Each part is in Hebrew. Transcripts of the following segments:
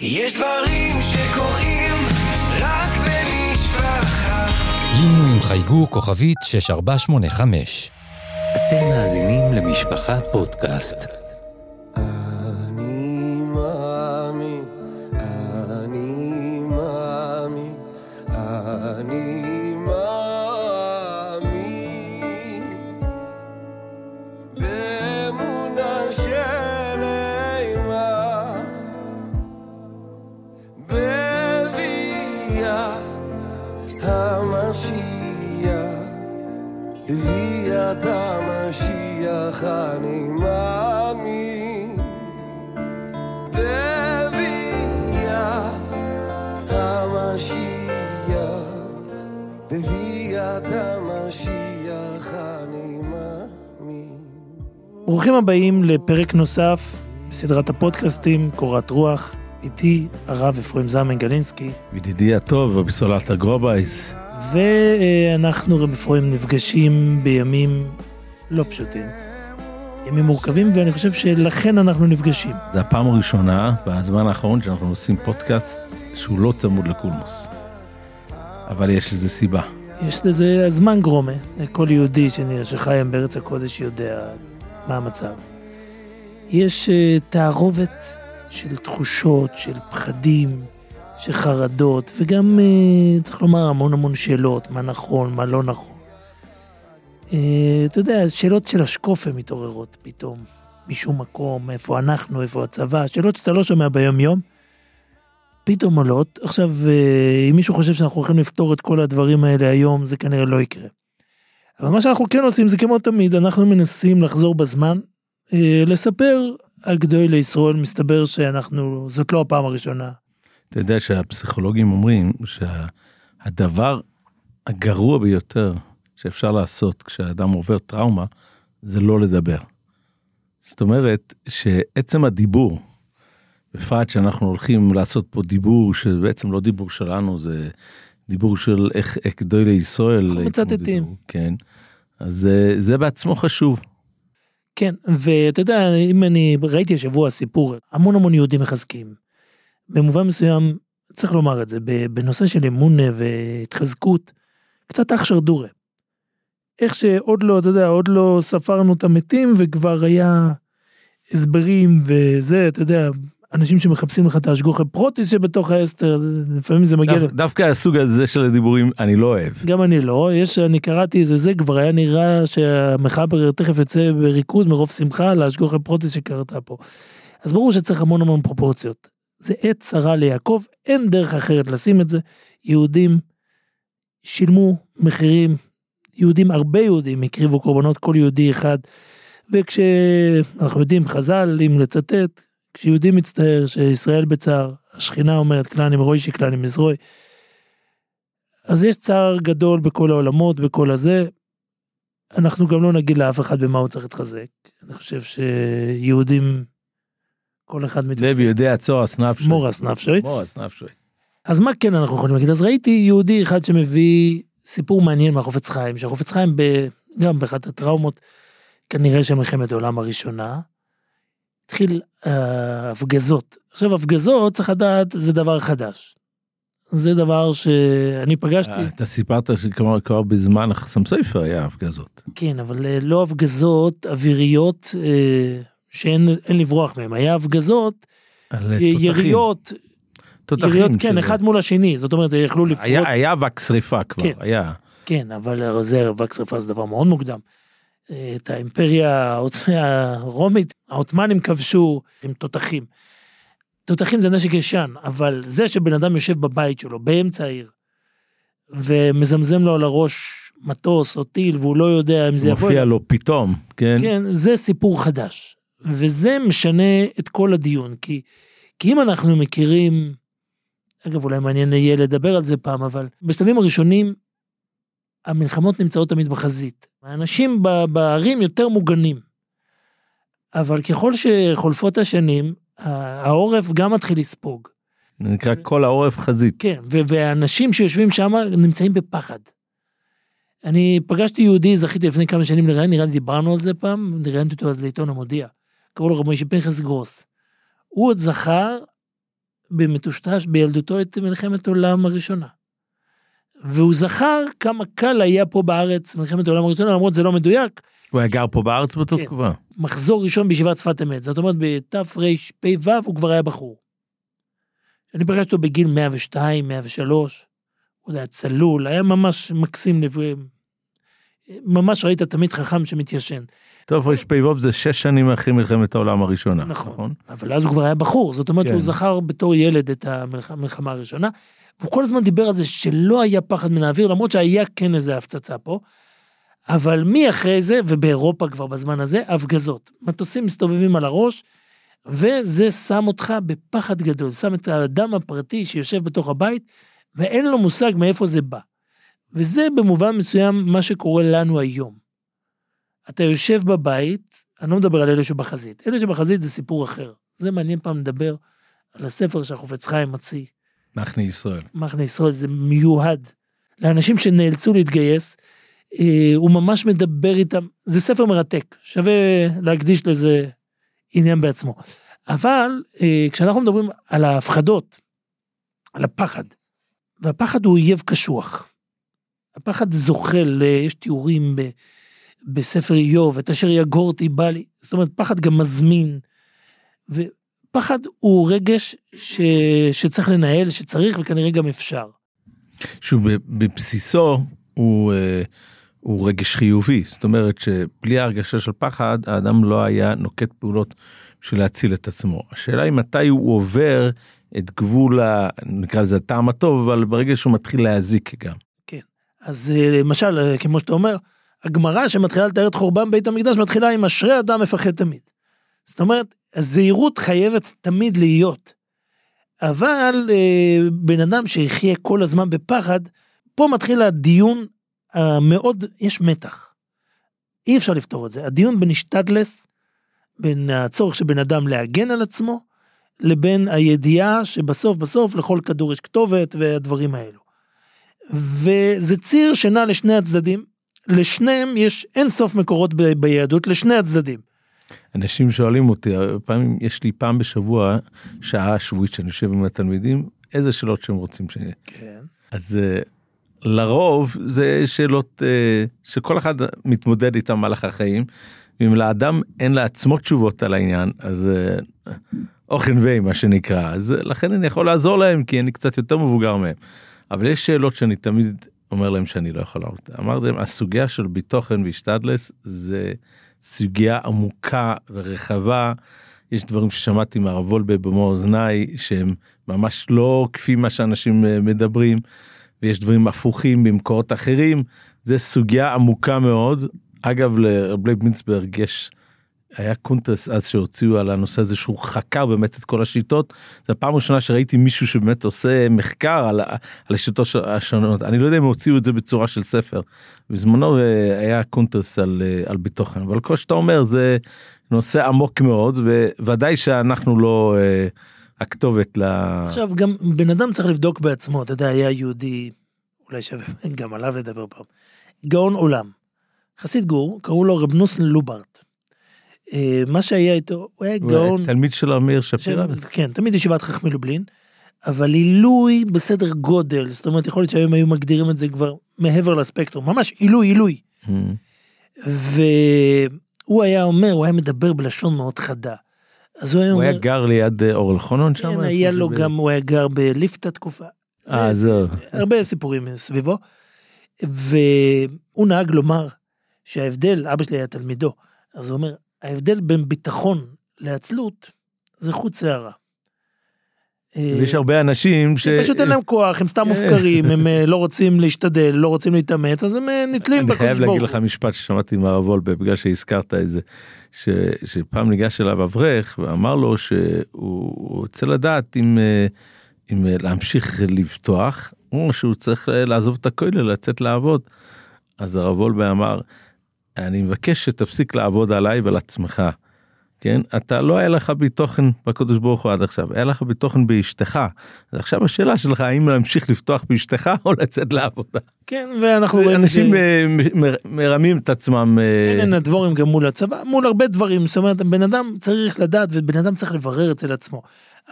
יש דברים שקורים רק במשפחה. לינו עם חייגו כוכבית 6485. אתם מאזינים למשפחה פודקאסט. ברוכים הבאים לפרק נוסף בסדרת הפודקאסטים קורת רוח, איתי הרב אפרים זלמן גלינסקי, ידידי הטוב, רבי סולת הגרובייס. ואנחנו רב אפרים נפגשים בימים לא פשוטים, ימים מורכבים, ואני חושב שלכן אנחנו נפגשים. זה הפעם הראשונה בזמן האחרון שאנחנו עושים פודקאסט שהוא לא צמוד לקולמוס. אבל יש לזה סיבה. יש לזה הזמן גרומה, כל יהודי שחי היום בארץ הקודש יודע מה המצב. יש אה, תערובת של תחושות, של פחדים, של חרדות, וגם, אה, צריך לומר, המון המון שאלות, מה נכון, מה לא נכון. אה, אתה יודע, שאלות של השקופה מתעוררות פתאום, משום מקום, איפה אנחנו, איפה הצבא, שאלות שאתה לא שומע ביום-יום, פתאום עולות. עכשיו, אם מישהו חושב שאנחנו הולכים לפתור את כל הדברים האלה היום, זה כנראה לא יקרה. אבל מה שאנחנו כן עושים זה כמו תמיד, אנחנו מנסים לחזור בזמן, אה, לספר על גדול לישראל, מסתבר שאנחנו, זאת לא הפעם הראשונה. אתה יודע שהפסיכולוגים אומרים שהדבר הגרוע ביותר שאפשר לעשות כשאדם עובר טראומה, זה לא לדבר. זאת אומרת שעצם הדיבור, בפרט שאנחנו הולכים לעשות פה דיבור שבעצם לא דיבור שלנו, זה דיבור של איך איך גדולי לישראל. אנחנו מצטטים. כן. אז זה, זה בעצמו חשוב. כן, ואתה יודע, אם אני ראיתי השבוע סיפור, המון המון יהודים מחזקים. במובן מסוים, צריך לומר את זה, בנושא של אמון והתחזקות, קצת אח שרדורה. איך שעוד לא, אתה יודע, עוד לא ספרנו את המתים וכבר היה הסברים וזה, אתה יודע, אנשים שמחפשים לך את האשגוכי פרוטיס שבתוך האסתר, לפעמים זה מגיע... דו, דווקא הסוג הזה של הדיבורים אני לא אוהב. גם אני לא, יש, אני קראתי איזה זה, כבר היה נראה שהמחבר תכף יוצא בריקוד מרוב שמחה להשגוח הפרוטיס שקרתה פה. אז ברור שצריך המון המון פרופורציות. זה עת צרה ליעקב, אין דרך אחרת לשים את זה. יהודים שילמו מחירים, יהודים, הרבה יהודים הקריבו קורבנות, כל יהודי אחד. וכשאנחנו יודעים, חז"ל, אם לצטט, כשיהודי מצטער שישראל בצער, השכינה אומרת כלני מרוישי כלני מזרוי, אז יש צער גדול בכל העולמות, בכל הזה. אנחנו גם לא נגיד לאף אחד במה הוא צריך להתחזק. אני חושב שיהודים, כל אחד לב יודע צורס נפשי. מורס נפשי. מורס נפשי. אז מה כן אנחנו יכולים להגיד? אז ראיתי יהודי אחד שמביא סיפור מעניין מהחופץ חיים, שהחופץ חיים ב... גם באחת הטראומות, כנראה של מלחמת העולם הראשונה, התחיל אה, הפגזות. עכשיו הפגזות, צריך לדעת, זה דבר חדש. זה דבר שאני פגשתי, אה, אתה סיפרת שכבר כבר בזמן החסם סופר היה הפגזות. כן, אבל אה, לא הפגזות אוויריות אה, שאין אין לברוח מהן, היה הפגזות. יריות, תותחים. יריות, כן, שזה- אחד מול השני, זאת אומרת, יכלו לפרוט. היה היה אבק שריפה כבר, כן. היה. כן, אבל זה אבק שרפה זה דבר מאוד מוקדם. את האימפריה הרומית, העות'מאנים כבשו עם תותחים. תותחים זה נשק ישן, אבל זה שבן אדם יושב בבית שלו, באמצע העיר, ומזמזם לו על הראש מטוס או טיל, והוא לא יודע אם זה יבוא... מופיע לו פתאום, כן? כן, זה סיפור חדש. וזה משנה את כל הדיון, כי, כי אם אנחנו מכירים, אגב, אולי מעניין יהיה לדבר על זה פעם, אבל בשלבים הראשונים, המלחמות נמצאות תמיד בחזית. האנשים בערים יותר מוגנים. אבל ככל שחולפות השנים, העורף גם מתחיל לספוג. זה נקרא כל העורף חזית. כן, והאנשים שיושבים שם נמצאים בפחד. אני פגשתי יהודי, זכיתי לפני כמה שנים לראיין, נראה לי דיברנו על זה פעם, ראיינתי אותו אז לעיתון המודיע. קראו לו רבי משה פנחס גרוס. הוא עוד זכה במטושטש בילדותו את מלחמת העולם הראשונה. והוא זכר כמה קל היה פה בארץ מלחמת העולם הראשונה, למרות זה לא מדויק, הוא היה גר פה בארץ באותה כן. תקופה. מחזור ראשון בישיבת שפת אמת. זאת אומרת, בתרפ"ו הוא כבר היה בחור. אני פגשתי אותו בגיל 102, 103, הוא היה צלול, היה ממש מקסים לב... ממש ראית תמיד חכם שמתיישן. טוב, רפ"ו זה שש שנים אחרי מלחמת העולם הראשונה, נכון. נכון? אבל אז הוא כבר היה בחור, זאת אומרת כן. שהוא זכר בתור ילד את המלח- המלחמה הראשונה, והוא כל הזמן דיבר על זה שלא היה פחד מן האוויר, למרות שהיה כן איזה הפצצה פה, אבל מי אחרי זה, ובאירופה כבר בזמן הזה, הפגזות. מטוסים מסתובבים על הראש, וזה שם אותך בפחד גדול, שם את האדם הפרטי שיושב בתוך הבית, ואין לו מושג מאיפה זה בא. וזה במובן מסוים מה שקורה לנו היום. אתה יושב בבית, אני לא מדבר על אלה שבחזית, אלה שבחזית זה סיפור אחר. זה מעניין פעם לדבר על הספר שהחופץ חיים מוציא, מחנה ישראל. מחנה ישראל, זה מיועד לאנשים שנאלצו להתגייס. אה, הוא ממש מדבר איתם, זה ספר מרתק, שווה להקדיש לזה עניין בעצמו. אבל אה, כשאנחנו מדברים על ההפחדות, על הפחד, והפחד הוא אויב קשוח. הפחד זוחל, יש תיאורים ב, בספר איוב, את אשר יגורתי בא לי, זאת אומרת, פחד גם מזמין. ופחד הוא רגש ש, שצריך לנהל, שצריך וכנראה גם אפשר. שהוא בבסיסו הוא, אה, הוא רגש חיובי, זאת אומרת שבלי ההרגשה של פחד האדם לא היה נוקט פעולות בשביל להציל את עצמו. השאלה היא מתי הוא עובר את גבול, ה- נקרא לזה הטעם הטוב, אבל ברגע שהוא מתחיל להזיק גם. אז אה, למשל, אה, כמו שאתה אומר, הגמרא שמתחילה לתאר את חורבן בית המקדש מתחילה עם אשרי אדם מפחד תמיד. זאת אומרת, הזהירות חייבת תמיד להיות. אבל אה, בן אדם שיחיה כל הזמן בפחד, פה מתחיל הדיון המאוד, יש מתח. אי אפשר לפתור את זה. הדיון בין השתדלס, בין הצורך של בן אדם להגן על עצמו, לבין הידיעה שבסוף בסוף לכל כדור יש כתובת והדברים האלו. וזה ציר שנע לשני הצדדים, לשניהם יש אין סוף מקורות ב- ביהדות, לשני הצדדים. אנשים שואלים אותי, פעמים יש לי פעם בשבוע שעה שבועית שאני יושב עם התלמידים, איזה שאלות שהם רוצים ש... כן. אז אה, לרוב זה שאלות אה, שכל אחד מתמודד איתן במהלך החיים. ואם לאדם אין לעצמו תשובות על העניין אז אה, אוכן ויי מה שנקרא אז לכן אני יכול לעזור להם כי אני קצת יותר מבוגר מהם. אבל יש שאלות שאני תמיד אומר להם שאני לא יכול לענות. אמרתי להם הסוגיה של ביטוחן והשתדלס זה סוגיה עמוקה ורחבה. יש דברים ששמעתי מהרב וולבה במו אוזניי שהם ממש לא כפי מה שאנשים אה, מדברים. ויש דברים הפוכים במקורות אחרים זה סוגיה עמוקה מאוד אגב לרב לייב מינצברג יש היה קונטרס אז שהוציאו על הנושא הזה שהוא חקר באמת את כל השיטות זו הפעם הראשונה שראיתי מישהו שבאמת עושה מחקר על, על השיטות השונות אני לא יודע אם הוציאו את זה בצורה של ספר. בזמנו אה, היה קונטרס על, אה, על ביטחון אבל כמו שאתה אומר זה נושא עמוק מאוד וודאי שאנחנו לא אה, הכתובת ל... עכשיו, גם בן אדם צריך לבדוק בעצמו, אתה יודע, היה יהודי, אולי שווה גם עליו לדבר פעם, גאון עולם. חסיד גור, קראו לו רב נוסן לוברט. אה, מה שהיה איתו, הוא היה הוא גאון, תלמיד של אמיר שפירא. כן, תמיד ישיבת חכמי לובלין, אבל עילוי בסדר גודל, זאת אומרת, יכול להיות שהיום היו מגדירים את זה כבר מעבר לספקטרום, ממש עילוי, עילוי. והוא היה אומר, הוא היה מדבר בלשון מאוד חדה. אז הוא היה הוא אומר, היה גר ליד אה, אורל חונון שם? כן, היה לו גם, הוא היה גר בליפתא תקופה. אה זה- זהו. הרבה סיפורים סביבו. והוא נהג לומר שההבדל, אבא שלי היה תלמידו, אז הוא אומר, ההבדל בין ביטחון לעצלות זה חוט שערה. ויש הרבה אנשים ש... פשוט אין להם כוח, הם סתם כן. מופקרים, הם אה, לא רוצים להשתדל, לא רוצים להתאמץ, אז הם אה, נתלים אני בקדוש חייב ברוך להגיד הוא. לך משפט ששמעתי מהרב וולבה בגלל שהזכרת את זה ש, שפעם ניגש אליו אברך ואמר לו שהוא הוא רוצה לדעת אם, אה, אם אה, להמשיך לבטוח או שהוא צריך אה, לעזוב את הכולל לצאת לעבוד. אז הרב וולבה אמר אני מבקש שתפסיק לעבוד עליי ועל עצמך. כן, אתה לא היה לך בתוכן בקדוש ברוך הוא עד עכשיו, היה לך בתוכן באשתך. אז עכשיו השאלה שלך האם להמשיך לפתוח באשתך או לצאת לעבודה. כן, ואנחנו רואים אנשים ש- אה, מ- מרמים את עצמם. אה, אין הדבורים גם מול הצבא, מול הרבה דברים, זאת אומרת, בן אדם צריך לדעת ובן אדם צריך לברר אצל עצמו.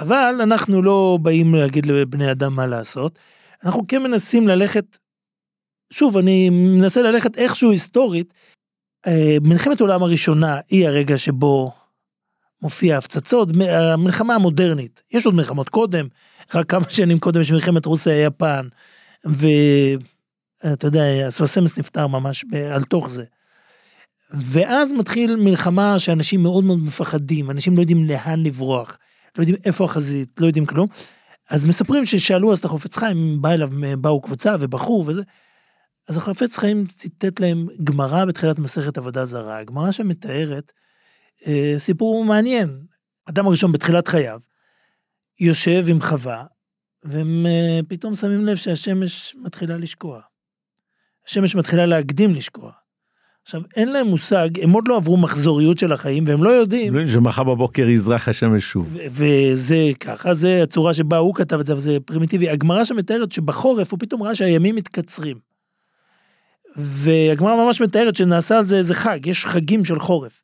אבל אנחנו לא באים להגיד לבני אדם מה לעשות, אנחנו כן מנסים ללכת, שוב, אני מנסה ללכת איכשהו היסטורית, מלחמת העולם הראשונה היא הרגע שבו מופיע הפצצות, המלחמה המודרנית, יש עוד מלחמות קודם, רק כמה שנים קודם יש מלחמת רוסיה-יפן, ואתה יודע, אספסמס נפטר ממש על תוך זה. ואז מתחיל מלחמה שאנשים מאוד מאוד מפחדים, אנשים לא יודעים לאן לברוח, לא יודעים איפה החזית, לא יודעים כלום. אז מספרים ששאלו אז את החופץ חיים, בא אליו, באו קבוצה ובחור וזה. אז החפץ חיים ציטט להם גמרא בתחילת מסכת עבודה זרה, הגמרא שמתארת אה, סיפור מעניין. אדם הראשון בתחילת חייו יושב עם חווה, והם אה, פתאום שמים לב שהשמש מתחילה לשקוע. השמש מתחילה להקדים לשקוע. עכשיו, אין להם מושג, הם עוד לא עברו מחזוריות של החיים, והם לא יודעים, לא, שמחר בבוקר יזרח השמש שוב. וזה ככה, זה הצורה שבה הוא כתב את זה, אבל זה פרימיטיבי. הגמרא שמתארת שבחורף הוא פתאום ראה שהימים מתקצרים. והגמרא ממש מתארת שנעשה על זה איזה חג, יש חגים של חורף.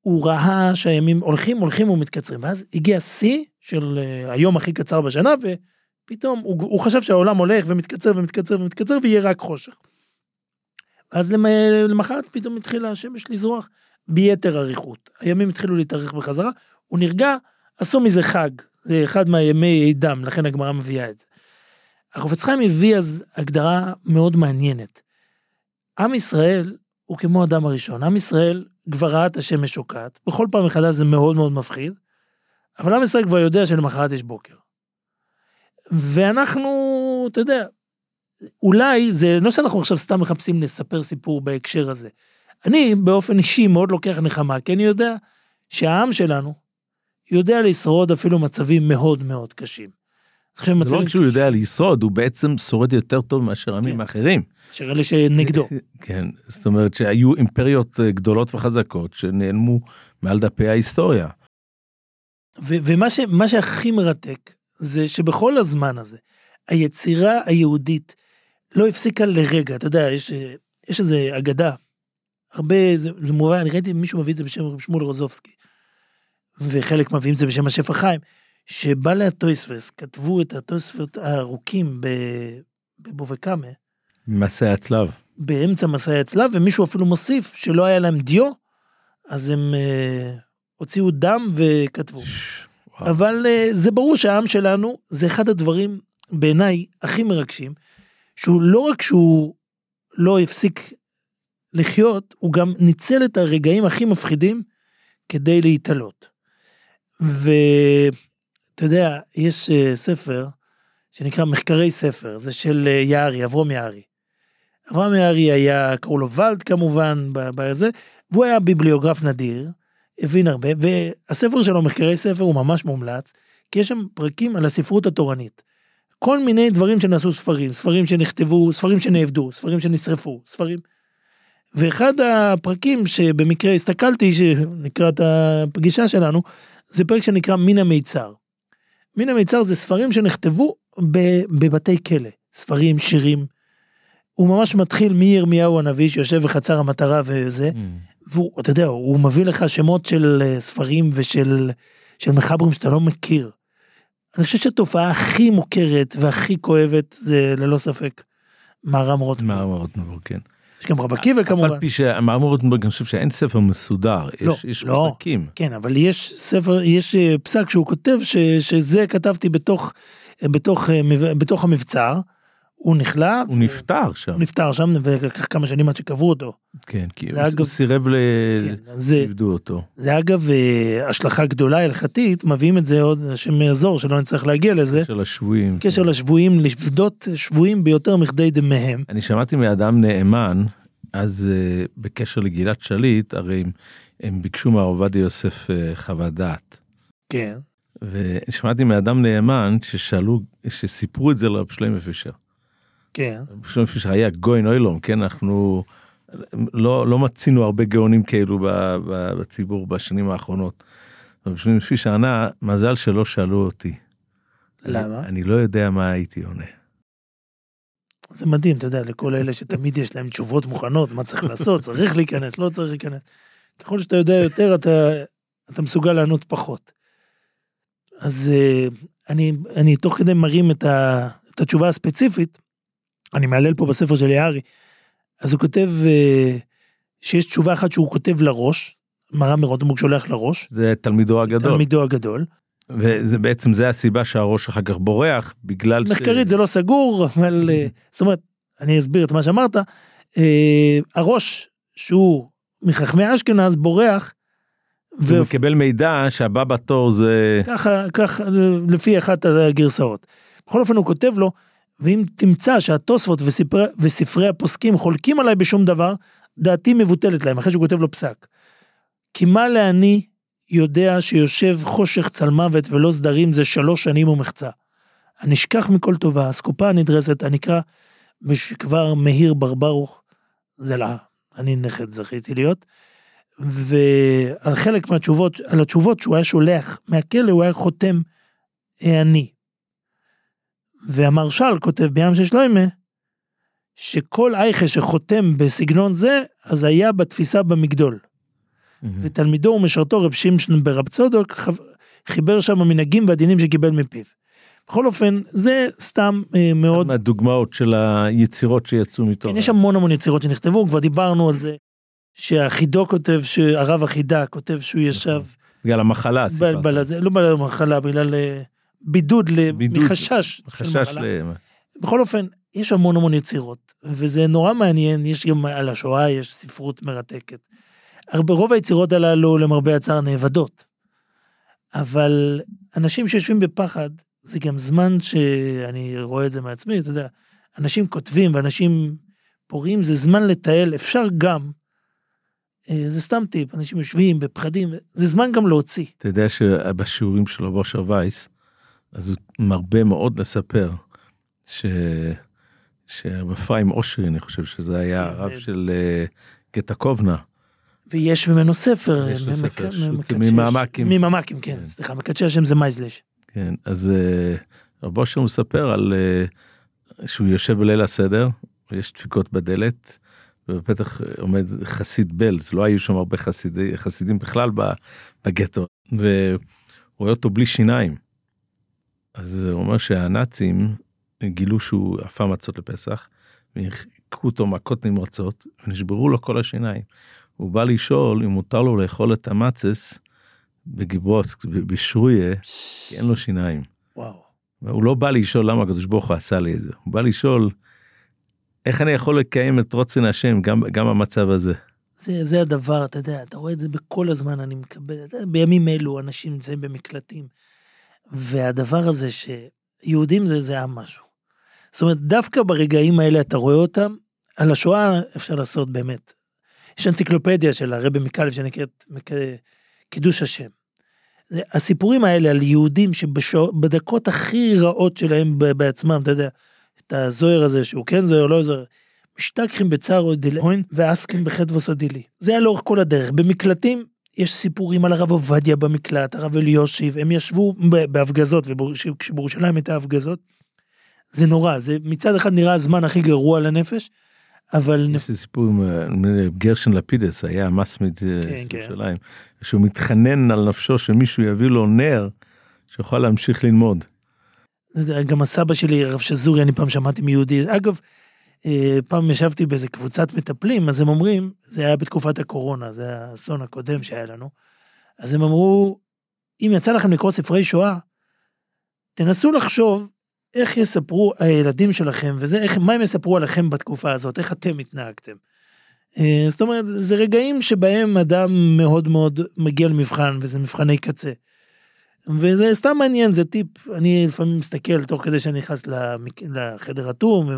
הוא ראה שהימים הולכים, הולכים ומתקצרים, ואז הגיע שיא של אה, היום הכי קצר בשנה, ופתאום הוא, הוא חשב שהעולם הולך ומתקצר ומתקצר ומתקצר, ויהיה רק חושך. אז למ- למחרת פתאום התחילה השמש לזרוח ביתר אריכות. הימים התחילו להתארך בחזרה, הוא נרגע, עשו מזה חג, זה אחד מהימי דם, לכן הגמרא מביאה את זה. החופץ חיים הביא אז הגדרה מאוד מעניינת. עם ישראל הוא כמו אדם הראשון, עם ישראל כבר ראה את השמש שוקעת, בכל פעם מחדש זה מאוד מאוד מפחיד, אבל עם ישראל כבר יודע שלמחרת יש בוקר. ואנחנו, אתה יודע, אולי זה לא שאנחנו עכשיו סתם מחפשים לספר סיפור בהקשר הזה. אני באופן אישי מאוד לוקח נחמה, כי אני יודע שהעם שלנו יודע לשרוד אפילו מצבים מאוד מאוד קשים. זה לא רק שהוא יודע לשרוד, הוא בעצם שורד יותר טוב מאשר עמים כן. אחרים. של אלה שנגדו. כן, זאת אומרת שהיו אימפריות אה, גדולות וחזקות שנעלמו מעל דפי ההיסטוריה. ומה שהכי מרתק זה שבכל הזמן הזה, היצירה היהודית לא הפסיקה לרגע, אתה יודע, יש, אה, יש איזה אגדה, הרבה, זה, זה מובן, אני ראיתי מישהו מביא את זה בשם שמואל רוזובסקי, וחלק מביאים את זה בשם השפע חיים, שבעלי הטויספס כתבו את הטויספות הארוכים בבובקאמה, מסעי הצלב. באמצע מסעי הצלב, ומישהו אפילו מוסיף שלא היה להם דיו, אז הם אה, הוציאו דם וכתבו. וואו. אבל אה, זה ברור שהעם שלנו, זה אחד הדברים בעיניי הכי מרגשים, שהוא לא רק שהוא לא הפסיק לחיות, הוא גם ניצל את הרגעים הכי מפחידים כדי להתעלות. ואתה יודע, יש אה, ספר שנקרא מחקרי ספר, זה של אה, יערי, אברום יערי. אברהם יערי היה, קראו לו ולד כמובן, בזה, והוא היה ביבליוגרף נדיר, הבין הרבה, והספר שלו, מחקרי ספר, הוא ממש מומלץ, כי יש שם פרקים על הספרות התורנית. כל מיני דברים שנעשו ספרים, ספרים שנכתבו, ספרים שנאבדו, ספרים שנשרפו, ספרים. ואחד הפרקים שבמקרה הסתכלתי, לקראת הפגישה שלנו, זה פרק שנקרא מן המיצר. מן המיצר זה ספרים שנכתבו בבתי כלא, ספרים, שירים. הוא ממש מתחיל מירמיהו הנביא שיושב בחצר המטרה וזה, והוא, אתה יודע, הוא מביא לך שמות של אה, ספרים ושל של מחברים שאתה לא מכיר. אני חושב שהתופעה הכי מוכרת והכי כואבת זה ללא ספק מהר"ם רוטנברג. מאמר רוטנברג, כן. יש גם רב עקיבא אף כמובן. על פי שמאמר רוטנברג, אני חושב שאין ספר מסודר, לא, יש- יש לא. פסקים. כן, אבל יש ספר, יש אה, פסק שהוא כותב ש, שזה כתבתי בתוך, אה, בתוך, אה, בתוך המבצר. הוא נכלא, הוא נפטר שם, הוא נפטר שם ולקח כמה שנים עד שקברו אותו. כן, כי הוא- אגב- סירב ל... כן, זה, אותו. זה אגב אה, השלכה גדולה הלכתית, מביאים את זה עוד, השם יעזור שלא נצטרך להגיע לזה. של השבויים. קשר לשבויים, לפדות שבויים ביותר מכדי דמיהם. אני שמעתי מאדם נאמן, אז uh, בקשר לגלעד שליט, הרי הם, הם ביקשו מהרב עובדיה יוסף uh, חוות דעת. כן. ושמעתי מאדם נאמן ששאלו, שסיפרו את זה לרב שלמה פישר. כן. רב שלמה פישר היה גויין אוילום, כן, אנחנו, לא, לא מצינו הרבה גאונים כאלו ב, ב, בציבור בשנים האחרונות. אבל בשביל לפי שענה, מזל שלא שאלו אותי. למה? אני, אני לא יודע מה הייתי עונה. זה מדהים, אתה יודע, לכל אלה שתמיד יש להם תשובות מוכנות, מה צריך לעשות, צריך להיכנס, לא צריך להיכנס. ככל שאתה יודע יותר, אתה, אתה מסוגל לענות פחות. אז אה, אני, אני תוך כדי מרים את, ה, את התשובה הספציפית, אני מהלל פה בספר של יערי, אז הוא כותב אה, שיש תשובה אחת שהוא כותב לראש, מרם מרוטנבורג שולח לראש, זה תלמידו הגדול. תלמידו הגדול. וזה בעצם זה הסיבה שהראש אחר כך בורח, בגלל מחקרית זה לא סגור, אבל אה, זאת אומרת, אני אסביר את מה שאמרת, אה, הראש שהוא מחכמי אשכנז בורח, הוא מקבל מידע שהבא בתור זה... וככה, ככה, לפי אחת הגרסאות. בכל אופן הוא כותב לו, ואם תמצא שהתוספות וספרי, וספרי הפוסקים חולקים עליי בשום דבר, דעתי מבוטלת להם, אחרי שהוא כותב לו פסק. כי מה לעני יודע שיושב חושך צלמוות ולא סדרים זה שלוש שנים ומחצה. הנשכח מכל טובה, אסקופה הנדרסת, הנקרא בשכבר מאיר ברברוך, זה לה, אני נכד זכיתי להיות, ועל חלק מהתשובות, על התשובות שהוא היה שולח מהכלא, הוא היה חותם העני. והמרשל כותב בים של שלוימה, שכל אייכה שחותם בסגנון זה, אז היה בתפיסה במגדול. ותלמידו ומשרתו רב שמשון ברב צודוק חיבר שם המנהגים והדינים שקיבל מפיו. בכל אופן זה סתם אה, מאוד מהדוגמאות של היצירות שיצאו מתוך. כן, יש המון המון יצירות שנכתבו כבר דיברנו על זה שהחידו כותב שהרב החידה כותב שהוא ישב בגלל המחלה. ב- סיפרת. בל- זה- לא בגלל המחלה בגלל אה, בידוד, בידוד, מחשש. של חשש. ל... בכל אופן יש המון המון יצירות וזה נורא מעניין יש גם על השואה יש ספרות מרתקת. הרבה רוב היצירות הללו למרבה הצער נאבדות. אבל אנשים שיושבים בפחד זה גם זמן שאני רואה את זה מעצמי אתה יודע אנשים כותבים ואנשים פורעים זה זמן לתעל אפשר גם. אה, זה סתם טיפ אנשים יושבים בפחדים זה זמן גם להוציא. אתה יודע שבשיעורים שלו בושר וייס, אז הוא מרבה מאוד לספר ש... שהרב אפרים אושרי, אני חושב שזה היה כן, הרב אה, של אה, גטה קובנה, ויש ממנו ספר, יש לו מק- ספר, שו"ת מקדשש- ממעמקים. ממעמקים, כן, כן. סליחה, מקדשי השם זה מייזלש. כן, אז אה, רב אושר מספר על אה, שהוא יושב בליל הסדר, יש דפיקות בדלת, ובפתח אה, עומד חסיד בלז, לא היו שם הרבה חסידי, חסידים בכלל בגטו, והוא רואה אותו בלי שיניים. אז הוא אומר שהנאצים גילו שהוא אפה מצות לפסח, והכו אותו מכות נמרצות, ונשברו לו כל השיניים. הוא בא לשאול אם מותר לו לאכול את המצס בגיברות, בשרויה, כי אין לו שיניים. וואו. הוא לא בא לשאול למה הקדוש ברוך הוא עשה לי את זה, הוא בא לשאול איך אני יכול לקיים את רוצן השם גם, גם במצב הזה. זה, זה הדבר, אתה יודע, אתה רואה את זה בכל הזמן, אני מקבל, בימים אלו אנשים נמצאים במקלטים, והדבר הזה שיהודים זה, זה היה משהו. זאת אומרת, דווקא ברגעים האלה אתה רואה אותם, על השואה אפשר לעשות באמת. יש אנציקלופדיה של הרבי מקלב שנקראת קידוש השם. הסיפורים האלה על יהודים שבדקות הכי רעות שלהם בעצמם, אתה יודע, את הזוהר הזה שהוא כן זוהר, לא זוהר, משתכחים בצער דילהוין ועסקים בחטא וסודילי. זה היה לאורך כל הדרך. במקלטים יש סיפורים על הרב עובדיה במקלט, הרב אליושיב, הם ישבו בהפגזות, וכשבירושלים הייתה הפגזות. זה נורא, זה מצד אחד נראה הזמן הכי גרוע לנפש, אבל יש לי סיפור עם אה, גרשן לפידס היה מסמיד אה, כן, כן. שהוא מתחנן על נפשו שמישהו יביא לו נר שיוכל להמשיך ללמוד. גם הסבא שלי, הרב שזורי, אני פעם שמעתי מיהודי. אגב, פעם ישבתי באיזה קבוצת מטפלים, אז הם אומרים, זה היה בתקופת הקורונה, זה האסון הקודם שהיה לנו, אז הם אמרו, אם יצא לכם לקרוא ספרי שואה, תנסו לחשוב איך יספרו הילדים שלכם, וזה, איך, מה הם יספרו עליכם בתקופה הזאת, איך אתם התנהגתם. אה, זאת אומרת, זה רגעים שבהם אדם מאוד מאוד מגיע למבחן, וזה מבחני קצה. וזה סתם מעניין, זה טיפ, אני לפעמים מסתכל תוך כדי שאני נכנס לחדר אטום,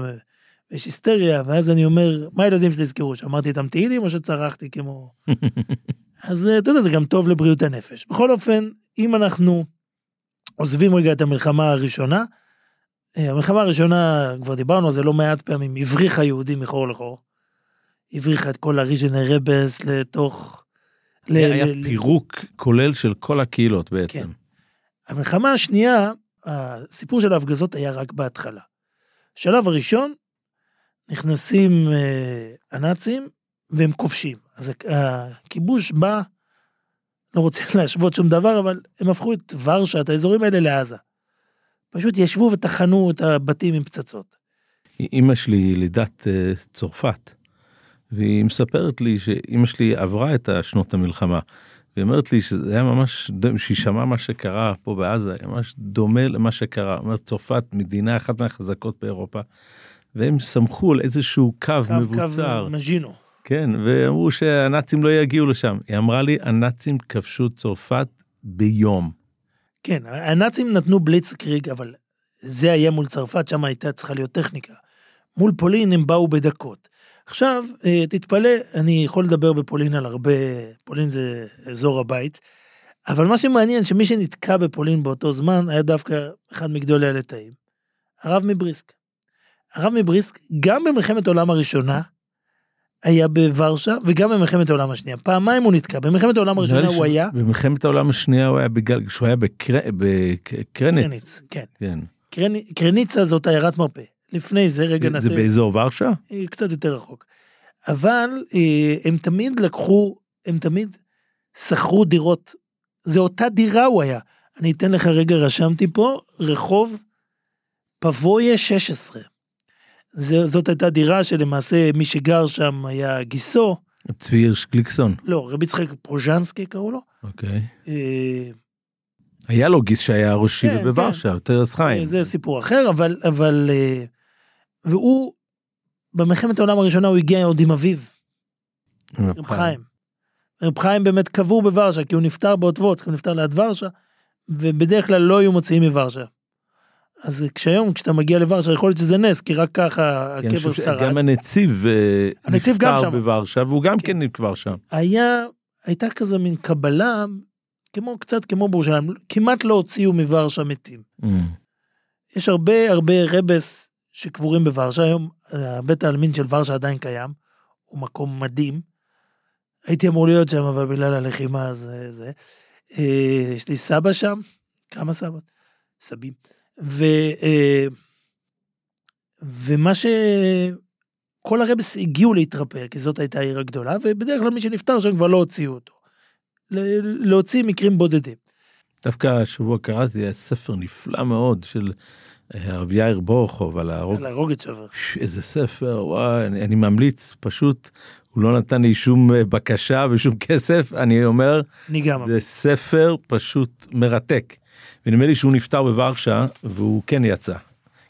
ויש היסטריה, ואז אני אומר, מה הילדים שלי יזכרו, שאמרתי איתם תהילים או שצרחתי כמו... אז אה, אתה יודע, זה גם טוב לבריאות הנפש. בכל אופן, אם אנחנו עוזבים רגע את המלחמה הראשונה, אה, המלחמה הראשונה, כבר דיברנו על זה לא מעט פעמים, הבריחה יהודים מחור לחור. הבריחה את כל הריז'נר רבס לתוך... ל- היה ל- פירוק כולל של כל הקהילות בעצם. כן. המלחמה השנייה, הסיפור של ההפגזות היה רק בהתחלה. השלב הראשון, נכנסים אה, הנאצים והם כובשים. אז הכ- הכיבוש בא, לא רוצה להשוות שום דבר, אבל הם הפכו את ורשה, את האזורים האלה, לעזה. פשוט ישבו וטחנו את הבתים עם פצצות. אימא שלי ילידת אה, צרפת, והיא מספרת לי שאימא שלי עברה את שנות המלחמה. והיא אומרת לי שזה היה ממש, שהיא שמעה מה שקרה פה בעזה, ממש דומה למה שקרה. אומרת צרפת מדינה אחת מהחזקות באירופה, והם סמכו על איזשהו קו, קו מבוצר. קו מז'ינו. כן, ואמרו שהנאצים לא יגיעו לשם. היא אמרה לי, הנאצים כבשו צרפת ביום. כן, הנאצים נתנו בליצקריג, אבל זה היה מול צרפת, שם הייתה צריכה להיות טכניקה. מול פולין הם באו בדקות. עכשיו, אה, תתפלא, אני יכול לדבר בפולין על הרבה, פולין זה אזור הבית, אבל מה שמעניין, שמי שנתקע בפולין באותו זמן, היה דווקא אחד מגדולי הלטאים, הרב מבריסק. הרב מבריסק, גם במלחמת העולם הראשונה, היה בוורשה, וגם במלחמת העולם השנייה. פעמיים הוא נתקע. במלחמת העולם הראשונה הוא היה... במלחמת העולם השנייה הוא היה בגלל, כשהוא היה בקר- בקרניץ. קרניץ, כן. כן. קרני- קרניצה זאת עיירת מרפא. לפני זה, רגע זה נעשה... באזור ורשה? אה, קצת יותר רחוק. אבל אה, הם תמיד לקחו, הם תמיד שכרו דירות. זה אותה דירה הוא היה. אני אתן לך רגע, רשמתי פה, רחוב פבויה 16. זה, זאת הייתה דירה שלמעשה מי שגר שם היה גיסו, צבי הירש גליקסון. לא, רבי יצחק פרוז'נסקי קראו לו. אוקיי. אה, היה לו גיס שהיה ראש כן, עיר בוורשה, טרס חיים. זה סיפור אחר, אבל, אבל, אה, והוא, במלחמת העולם הראשונה הוא הגיע עוד עם אביו. רב חיים. רב חיים באמת קבור בוורשה, כי הוא נפטר באוטבוץ, הוא נפטר ליד ורשה, ובדרך כלל לא היו מוציאים מוורשה. אז כשהיום, כשאתה מגיע לוורשה, יכול להיות שזה נס, כי רק ככה אני הקבר שרד. הנציב אה, הנציב גם נפטר. בוורשה, והוא גם כן. כן נקבר שם. היה, הייתה כזה מין קבלה, כמו, קצת כמו בירושלים, כמעט לא הוציאו מוורשה מתים. Mm. יש הרבה הרבה רבס שקבורים בוורשה, היום אה, בית העלמין של ורשה עדיין קיים, הוא מקום מדהים. הייתי אמור להיות שם, אבל בגלל הלחימה זה זה. אה, יש לי סבא שם, כמה סבות? סבים. ו, אה, ומה ש... כל הרבס הגיעו להתרפא, כי זאת הייתה העיר הגדולה, ובדרך כלל מי שנפטר שם כבר לא הוציאו אותו. להוציא מקרים בודדים. דווקא השבוע קראתי ספר נפלא מאוד של אה, הרב יאיר בורחוב על ההרוג. להרוג את שובר. ש- איזה ספר, וואי, אני, אני ממליץ, פשוט, הוא לא נתן לי שום אה, בקשה ושום כסף, אני אומר, אני גם. זה ספר פשוט מרתק. ונדמה לי שהוא נפטר בוורשה, והוא כן יצא.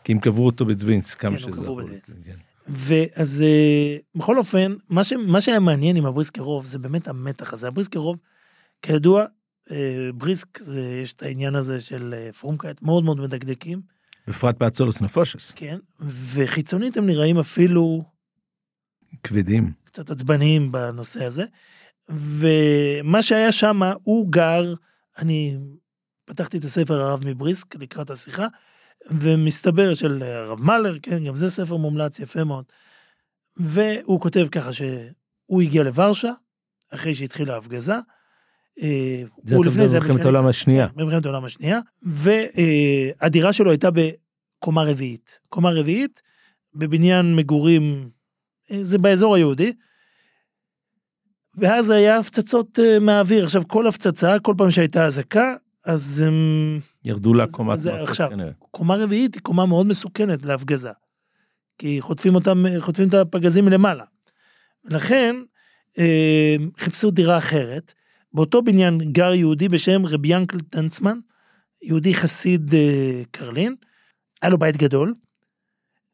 כי הם קברו אותו בדווינסק, כמה כן, הוא שזה. בדווינסק. כן. ואז אה, בכל אופן, מה, ש, מה שהיה מעניין עם הבריסקער רוב זה באמת המתח הזה. הבריסקער רוב, כידוע, אה, בריסק, זה, יש את העניין הזה של אה, פרומקייט, מאוד מאוד מדקדקים, בפרט בהצולוס נפושס, כן, וחיצונית הם נראים אפילו כבדים. קצת עצבניים בנושא הזה. ומה שהיה שם, הוא גר, אני פתחתי את הספר הרב מבריסק לקראת השיחה, ומסתבר של הרב מלר, כן, גם זה ספר מומלץ יפה מאוד. והוא כותב ככה שהוא הגיע לוורשה, אחרי שהתחילה ההפגזה. אה, זה הוא לפני זה במלחמת העולם השנייה. כן, במלחמת העולם השנייה, והדירה שלו הייתה בקומה רביעית. קומה רביעית, בבניין מגורים, אה, זה באזור היהודי. ואז היה הפצצות אה, מהאוויר. עכשיו, כל הפצצה, כל פעם שהייתה אזעקה, אז הם... ירדו לקומת זה מטוס, עכשיו. כנראה. קומה רביעית היא קומה מאוד מסוכנת להפגזה. כי חוטפים אותם, חוטפים את הפגזים מלמעלה. לכן, אה, חיפשו דירה אחרת. באותו בניין גר יהודי בשם רבי ינקל טנצמן, יהודי חסיד אה, קרלין, היה לו בית גדול.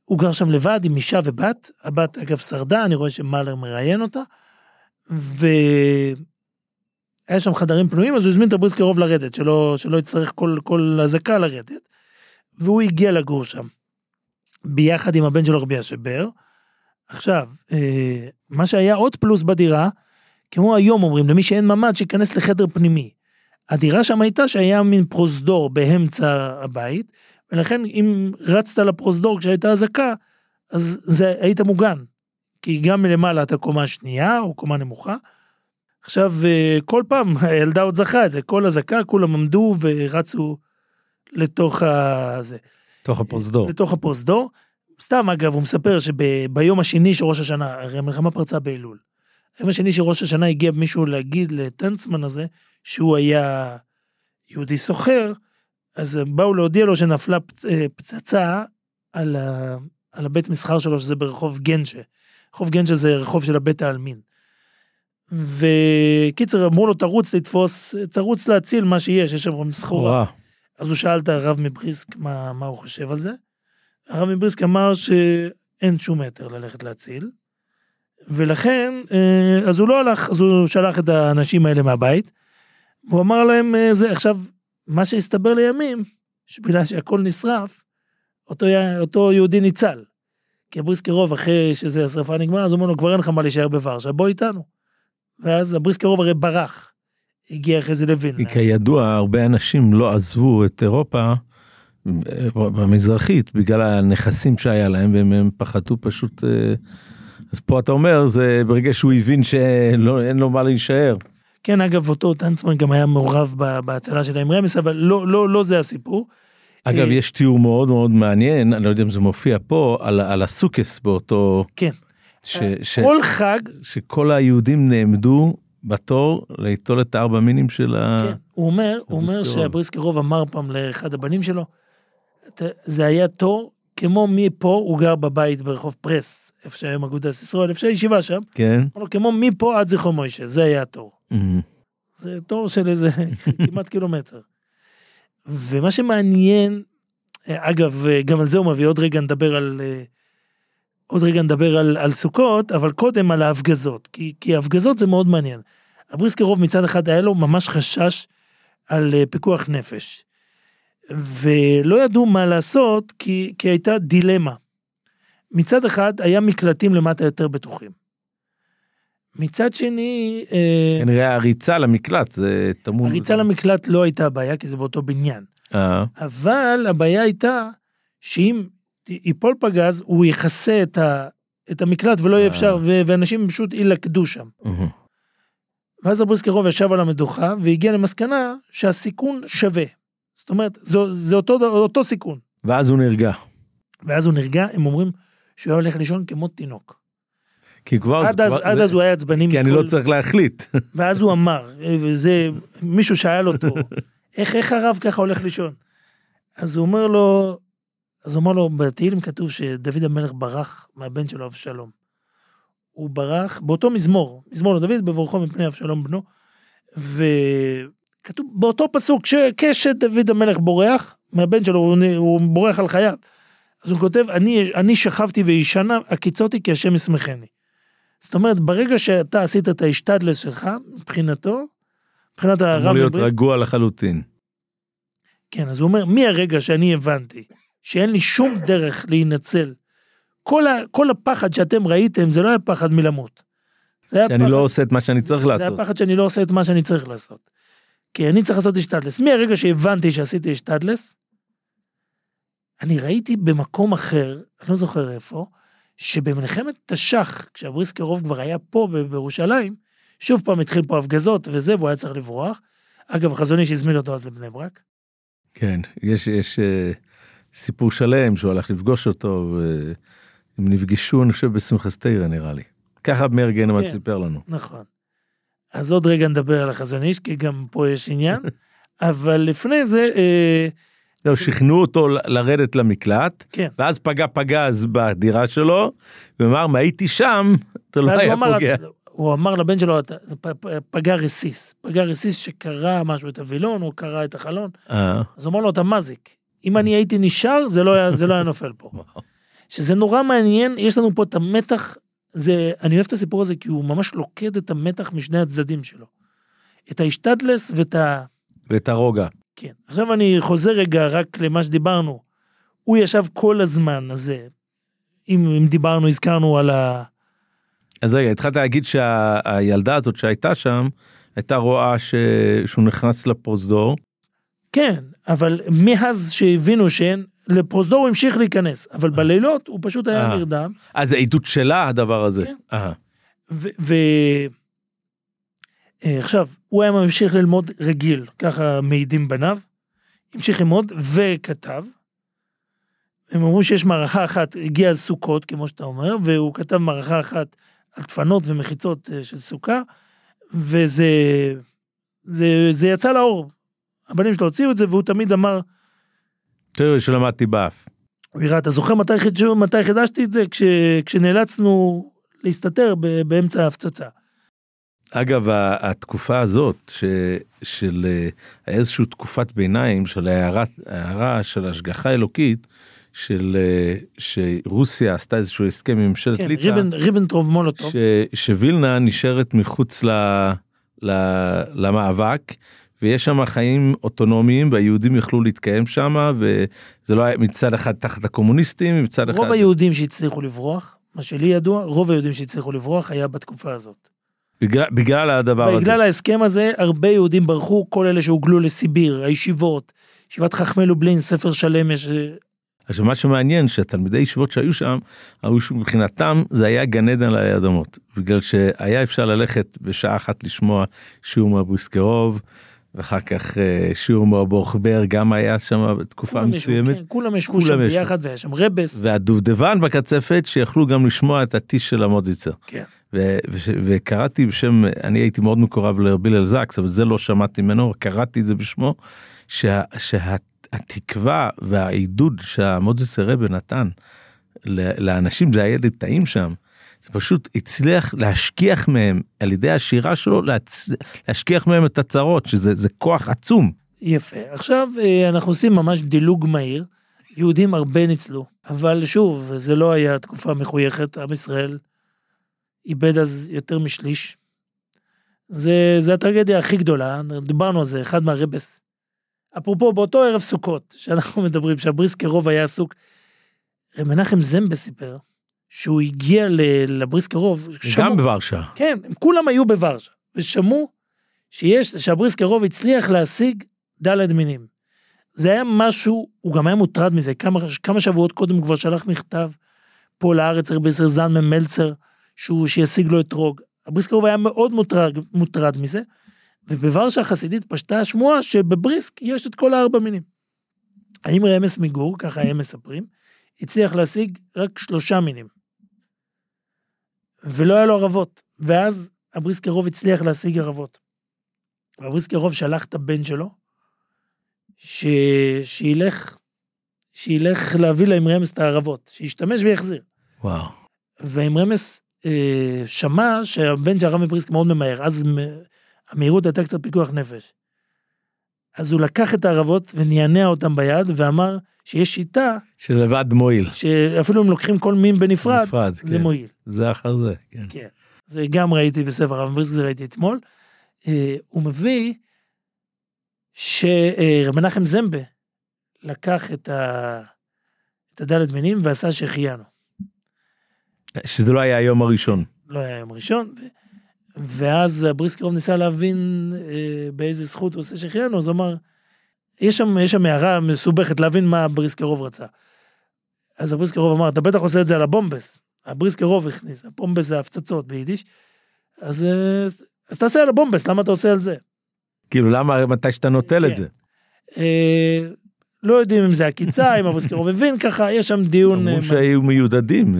הוא גר שם לבד עם אישה ובת, הבת אגב שרדה, אני רואה שמאלר מראיין אותה, והיה שם חדרים פנויים, אז הוא הזמין את הבריס קרוב לרדת, שלא, שלא יצטרך כל, כל אזעקה לרדת, והוא הגיע לגור שם, ביחד עם הבן שלו רבי אשבר. עכשיו, אה, מה שהיה עוד פלוס בדירה, כמו היום אומרים, למי שאין ממ"ד, שייכנס לחדר פנימי. הדירה שם הייתה שהיה מין פרוזדור באמצע הבית, ולכן אם רצת לפרוזדור כשהייתה אזעקה, אז זה, היית מוגן. כי גם מלמעלה אתה קומה שנייה או קומה נמוכה. עכשיו, אה, כל פעם, הילדה עוד זכרה את זה, כל אזעקה, כולם עמדו ורצו לתוך ה... זה. תוך הפרוזדור. לתוך הפרוזדור. סתם, אגב, הוא מספר שביום השני של ראש השנה, הרי המלחמה פרצה באלול. היום השני של ראש השנה הגיע מישהו להגיד לטנצמן הזה, שהוא היה יהודי סוחר, אז באו להודיע לו שנפלה אה, פצצה על, ה... על הבית מסחר שלו, שזה ברחוב גנצ'ה. רחוב גנצ'ה זה רחוב של הבית העלמין. וקיצר, אמרו לו, תרוץ לתפוס, תרוץ להציל מה שיש, יש שם סחורה. אז הוא שאל את הרב מבריסק מה, מה הוא חושב על זה. הרב מבריסק אמר שאין שום היתר ללכת להציל, ולכן, אה, אז הוא לא הלך, אז הוא שלח את האנשים האלה מהבית, והוא אמר להם, אה, זה עכשיו, מה שהסתבר לימים, שבגלל שהכל נשרף, אותו, אותו יהודי ניצל. כי הבריסקרוב, אחרי שזה השרפה נגמרה, אז הוא אומר לו, כבר אין לך מה להישאר בוורשה, בוא איתנו. ואז הבריסקרוב הרי ברח, הגיע אחרי זה לווילנה. כי כידוע הרבה אנשים לא עזבו את אירופה אה, במזרחית בגלל הנכסים שהיה להם והם הם פחדו פשוט. אה, אז פה אתה אומר זה ברגע שהוא הבין שאין לו מה להישאר. כן, אגב, אותו טנצמן גם היה מעורב בהצלה של עם רמס, אבל לא, לא, לא זה הסיפור. אגב אה, יש תיאור מאוד מאוד מעניין אני לא יודע אם זה מופיע פה על, על הסוכס באותו כן. ש, ש, כל חג, שכל היהודים נעמדו בתור ליטול את הארבע מינים של ה... כן, הוא אומר, הוא אומר הבריסקרוב. שהבריסקרוב אמר פעם לאחד הבנים שלו, "אתה- זה היה תור כמו מפה, הוא גר בבית ברחוב פרס, איפה שהיום אגודת ישראל, איפה שהישיבה שם, כן. אמר לו, כמו מפה עד זכרו מוישה, זה היה התור. זה תור של איזה כמעט קילומטר. ומה שמעניין, אה, אגב, אה, גם על זה הוא מביא, עוד רגע נדבר על... אה, עוד רגע נדבר על, על סוכות, אבל קודם על ההפגזות, כי, כי ההפגזות זה מאוד מעניין. הבריסקרוב מצד אחד היה לו ממש חשש על אה, פיקוח נפש, ולא ידעו מה לעשות, כי, כי הייתה דילמה. מצד אחד היה מקלטים למטה יותר בטוחים. מצד שני, אה, כנראה הריצה למקלט זה טמון. הריצה למקלט לא הייתה הבעיה, כי זה באותו בניין. אה, אבל הבעיה הייתה שאם ייפול פגז, הוא יכסה את, ה, את המקלט ולא יהיה אפשר, ו- ואנשים פשוט יילכדו שם. ואז הבריסקרוב ישב על המדוכה והגיע למסקנה שהסיכון שווה. זאת אומרת, זה, זה אותו, אותו סיכון. ואז הוא נרגע. ואז הוא נרגע, הם אומרים שהוא היה הולך לישון כמו תינוק. כי כבר עד אז, כבר- עד זה- אז הוא היה עצבני כי אני מכל- לא צריך להחליט. ואז הוא אמר, וזה, מישהו שאל אותו, איך, איך הרב ככה הולך לישון? אז הוא אומר לו, אז הוא אמר לו, בתהילים כתוב שדוד המלך ברח מהבן שלו אבשלום. הוא ברח באותו מזמור, מזמור לדוד, בברכו מפני אבשלום בנו, וכתוב באותו פסוק, כשדוד המלך בורח מהבן שלו, הוא, הוא בורח על חייו. אז הוא כותב, אני, אני שכבתי וישנה, הקיצותי כי השם ישמחני. זאת אומרת, ברגע שאתה עשית את ההשתדלס שלך, מבחינתו, מבחינת הרב אמור להיות מבריסק, רגוע לחלוטין. כן, אז הוא אומר, מהרגע שאני הבנתי שאין לי שום דרך להינצל, כל, ה, כל הפחד שאתם ראיתם, זה לא היה פחד מלמות. זה היה שאני פחד, לא עושה את מה שאני צריך זה היה לעשות. פחד שאני לא עושה את מה שאני צריך לעשות. כי אני צריך לעשות השתדלס. מהרגע שהבנתי שעשיתי השתדלס, אני ראיתי במקום אחר, אני לא זוכר איפה, שבמלחמת תש"ח, כשהבריסקרוב כבר היה פה בירושלים, שוב פעם התחיל פה הפגזות וזה, והוא היה צריך לברוח. אגב, החזון איש הזמין אותו אז לבני ברק. כן, יש, יש אה, סיפור שלם שהוא הלך לפגוש אותו, והם נפגשו, אני חושב, בשמחת תרא נראה לי. ככה מאיר גנמן כן. סיפר לנו. נכון. אז עוד רגע נדבר על החזון איש, כי גם פה יש עניין. אבל לפני זה, אה, לא, שכנעו אותו לרדת למקלט, כן. ואז פגע פגז בדירה שלו, ואמר, אם הייתי שם, אתה לא הוא היה אמר, פוגע. הוא אמר לבן שלו, "אתה- זה פ- פ- פגע רסיס. פגע רסיס שקרע משהו את הווילון, או קרע את החלון. אה, אז הוא אמר לו, אתה מזיק. אם אני הייתי נשאר, זה לא היה, זה לא היה נופל פה. שזה נורא מעניין, יש לנו פה את המתח, זה, אני אוהב את הסיפור הזה, כי הוא ממש לוקד את המתח משני הצדדים שלו. את ההשתדלס ואת ה... ואת הרוגע. כן. עכשיו אני חוזר רגע רק למה שדיברנו. הוא ישב כל הזמן הזה, אם, אם דיברנו, הזכרנו על ה... אז רגע, התחלת להגיד שהילדה הזאת שהייתה שם, הייתה רואה ש... שהוא נכנס לפרוזדור. כן, אבל מאז שהבינו שאין, לפרוזדור הוא המשיך להיכנס, אבל בלילות הוא פשוט היה אה. נרדם. אז זה עדות שלה הדבר הזה. כן. אה. ו... ו... אה, עכשיו, הוא היה ממשיך ללמוד רגיל, ככה מעידים בניו, המשיך ללמוד וכתב. הם אמרו שיש מערכה אחת, הגיע סוכות, כמו שאתה אומר, והוא כתב מערכה אחת על דפנות ומחיצות אה, של סוכה, וזה זה, זה יצא לאור. הבנים שלו הוציאו את זה, והוא תמיד אמר, תיאוריה שלמדתי באף. הוא יראה, אתה זוכר מתי, חידשו, מתי חידשתי את זה? כש, כשנאלצנו להסתתר ב- באמצע ההפצצה. אגב, התקופה הזאת, ש, של אה, איזושהי תקופת ביניים של ההערה, ההערה של השגחה אלוקית, של אה, שרוסיה עשתה איזשהו הסכם עם ממשלת כן, ליטא, ריבן, ריבנטרוב מולוטוב. ש, שווילנה נשארת מחוץ ל, ל, למאבק. ויש שם חיים אוטונומיים והיהודים יכלו להתקיים שם וזה לא היה מצד אחד תחת הקומוניסטים מצד אחד רוב היהודים שהצליחו לברוח, מה שלי ידוע, רוב היהודים שהצליחו לברוח היה בתקופה הזאת. בגלל, בגלל הדבר הזה. בגלל ההסכם הזה, הרבה יהודים ברחו, כל אלה שהוגלו לסיביר, הישיבות, ישיבת חכמי לובלין, ספר שלם יש... אה, עכשיו מה שמעניין שהתלמידי ישיבות שהיו שם, היו שמבחינתם זה היה גן עדן עלי אדמות. בגלל שהיה אפשר ללכת בשעה אחת לשמוע שיעור מהבריסקרוב, ואחר כך אה, שיעור מהבוכבר גם היה שם בתקופה ישבו, מסוימת. כן, כולם ישבו שם. ביחד, והיה שם רבס. והדובדבן בקצפת שיכלו גם לשמוע את הטיש של המודיצר. כן. ו- וש- וקראתי בשם, אני הייתי מאוד מקורב לרבי אל זקס, אבל זה לא שמעתי ממנו, קראתי את זה בשמו, שה- שהתקווה והעידוד שהמודסר רבה נתן לאנשים, זה היה לטעים שם, זה פשוט הצליח להשכיח מהם על ידי השירה שלו, להצ... להשכיח מהם את הצרות, שזה זה כוח עצום. יפה. עכשיו אה, אנחנו עושים ממש דילוג מהיר. יהודים הרבה ניצלו, אבל שוב, זה לא היה תקופה מחויכת, עם ישראל איבד אז יותר משליש. זה, זה הטרגדיה הכי גדולה, דיברנו על זה, אחד מהרבס. אפרופו, באותו ערב סוכות, שאנחנו מדברים, שהבריסקרוב היה עסוק, מנחם זמבה סיפר שהוא הגיע ל- לבריסקרוב, גם בוורשה. כן, הם כולם היו בוורשה, ושמעו שיש, שהבריסקרוב הצליח להשיג ד' מינים. זה היה משהו, הוא גם היה מוטרד מזה, כמה, כמה שבועות קודם הוא כבר שלח מכתב פה לארץ, רבי ישראל זלמן מלצר, שהוא, שישיג לו אתרוג. הבריסקרוב היה מאוד מוטרד, מוטרד מזה, ובוורשה החסידית פשטה השמועה שבבריסק יש את כל הארבע מינים. האם רמס מגור, ככה הם מספרים, הצליח להשיג רק שלושה מינים. ולא היה לו ערבות. ואז הבריסקרוב הצליח להשיג ערבות. והבריסקרוב שלח את הבן שלו, ש... שילך, שילך להביא להם רמס את הערבות, שישתמש ויחזיר. וואו. ועם רמס אה, שמע שהבן של הרב מבריסק מאוד ממהר, אז מ... המהירות הייתה קצת פיקוח נפש. אז הוא לקח את הערבות ונענע אותם ביד ואמר שיש שיטה שלבד מועיל. שאפילו אם לוקחים כל מין בנפרד, נפרד, זה כן. מועיל. זה אחר זה, כן. כן. זה גם ראיתי בספר הרב מבריסק, זה ראיתי אתמול. אה, הוא מביא שרב מנחם זמבה לקח את, ה... את הדלת מינים ועשה שהחיינו. שזה לא היה היום הראשון. לא היה יום ראשון, ו... ואז הבריסקרוב ניסה להבין אה, באיזה זכות הוא עושה שהחיינו, אז הוא אמר, יש שם, יש שם הערה מסובכת להבין מה הבריסקרוב רצה. אז הבריסקרוב אמר, אתה בטח עושה את זה על הבומבס. הבריסקרוב הכניס, הבומבס זה הפצצות ביידיש. אז, אה, אז תעשה על הבומבס, למה אתה עושה על זה? כאילו למה מתי שאתה נוטל את כן. זה. אה, לא יודעים אם זה עקיצה, אם הבריסקרוב הבין ככה, יש שם דיון. אה, אמרו שהיו מיודדים.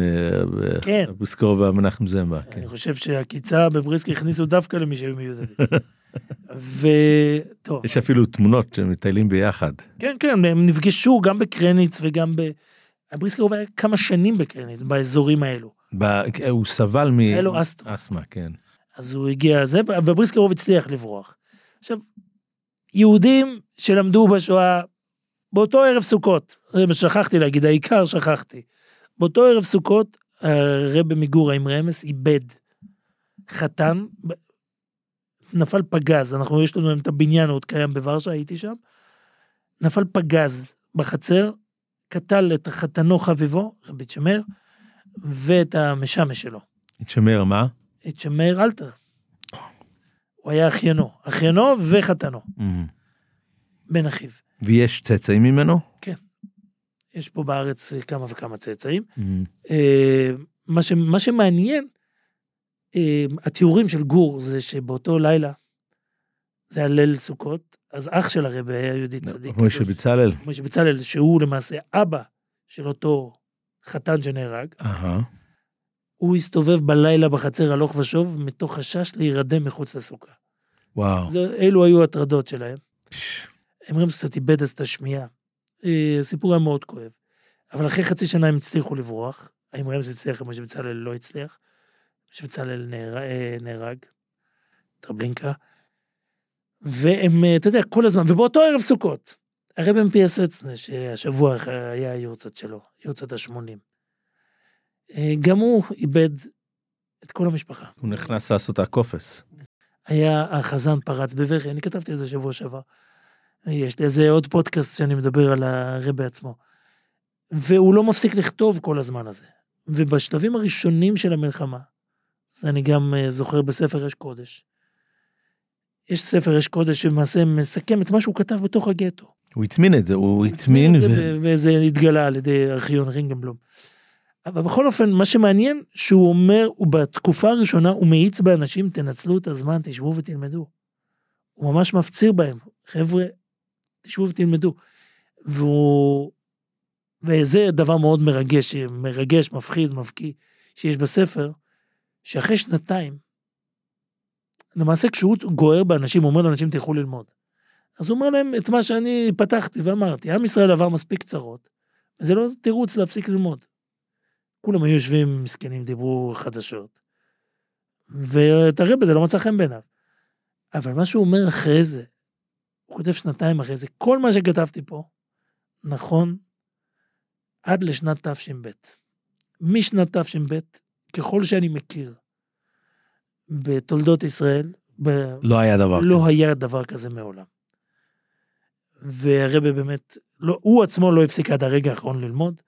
כן. בוסקרו והמנחם זמבה. כן. אני חושב שהעקיצה בבריסק הכניסו דווקא למי שהיו מיודדים. וטוב, יש אפילו תמונות שמטיילים ביחד. כן, כן, הם נפגשו גם בקרניץ וגם ב... הבריסקרוב היה כמה שנים בקרניץ, באזורים האלו. ב- הוא סבל מ... היה לו אסתמה. אסתמה, כן. אז הוא הגיע לזה, ובריסקרוב הצליח לברוח. עכשיו, יהודים שלמדו בשואה, באותו ערב סוכות, זה מה ששכחתי להגיד, העיקר שכחתי. באותו ערב סוכות, הרבי מגור, עם רמס, איבד חתן, נפל פגז, אנחנו, יש לנו היום את הבניין, עוד קיים בוורשה, הייתי שם, נפל פגז בחצר, קטל את חתנו חביבו, רבי צ'מר, ואת המשמש שלו. תשמר מה? את שמאיר אלתר. הוא היה אחיינו, אחיינו וחתנו, Mhm. בן אחיו. ויש צאצאים ממנו? יש פה בארץ כמה וכמה צאצאים. מהמם. אה, מה, ש, מה שמעניין, התיאורים של גור זה שבאותו לילה, זה היה ליל סוכות, אז אח של הרבי היה יהודי צדיק. מוישה בצלאל. מוישה בצלאל, שהוא למעשה אבא של אותו חתן שנהרג, אהה. הוא הסתובב בלילה בחצר הלוך ושוב, מתוך חשש להירדם מחוץ לסוכה. וואו. זה, אלו היו הטרדות שלהם. הם אומרים קצת איבד אז את השמיעה. אה, הסיפור היה מאוד כואב. אבל אחרי חצי שנה הם הצליחו לברוח. האם רמס הצליח, כמו שבצלאל לא הצליח. שבצלאל נהרג, אה, נהרג. טרבלינקה. והם, אה, אתה יודע, כל הזמן, ובאותו ערב סוכות, הרב מפייס אצנה, שהשבוע היה היורצת שלו, יורצת ה-80. גם הוא איבד את כל המשפחה. הוא נכנס לעשות הקופס. היה החזן פרץ בבכי, אני כתבתי את זה שבוע שעבר. יש לי איזה עוד פודקאסט שאני מדבר על הרבי עצמו. והוא לא מפסיק לכתוב כל הזמן הזה. ובשלבים הראשונים של המלחמה, זה אני גם אה, זוכר בספר אש קודש. יש ספר אש קודש שלמעשה מסכם את מה שהוא כתב בתוך הגטו. הוא הטמין את זה, הוא הטמין, ו- וזה התגלה על ידי ארכיון רינגנבלום. אבל בכל אופן, מה שמעניין, שהוא אומר, הוא בתקופה הראשונה, הוא מאיץ באנשים, תנצלו את הזמן, תשבו ותלמדו. הוא ממש מפציר בהם, חבר'ה, תשבו ותלמדו. והוא... וזה דבר מאוד מרגש, מרגש, מפחיד, מבקיא, שיש בספר, שאחרי שנתיים, למעשה כשהוא גוער באנשים, אומר לאנשים, תלכו ללמוד. אז הוא אומר להם את מה שאני פתחתי ואמרתי, עם ישראל עבר מספיק צרות, וזה לא תירוץ להפסיק ללמוד. כולם היו יושבים מסכנים, דיברו חדשות. ואת הרבה זה לא מצא חן בעיניו. אבל מה שהוא אומר אחרי זה, הוא כותב שנתיים אחרי זה, כל מה שכתבתי פה, נכון עד לשנת תש"ב. משנת תש"ב, ככל שאני מכיר, בתולדות ישראל, ב... לא היה דבר לא היה דבר כזה מעולם. והרבה באמת, לא, הוא עצמו לא הפסיק עד הרגע האחרון ללמוד,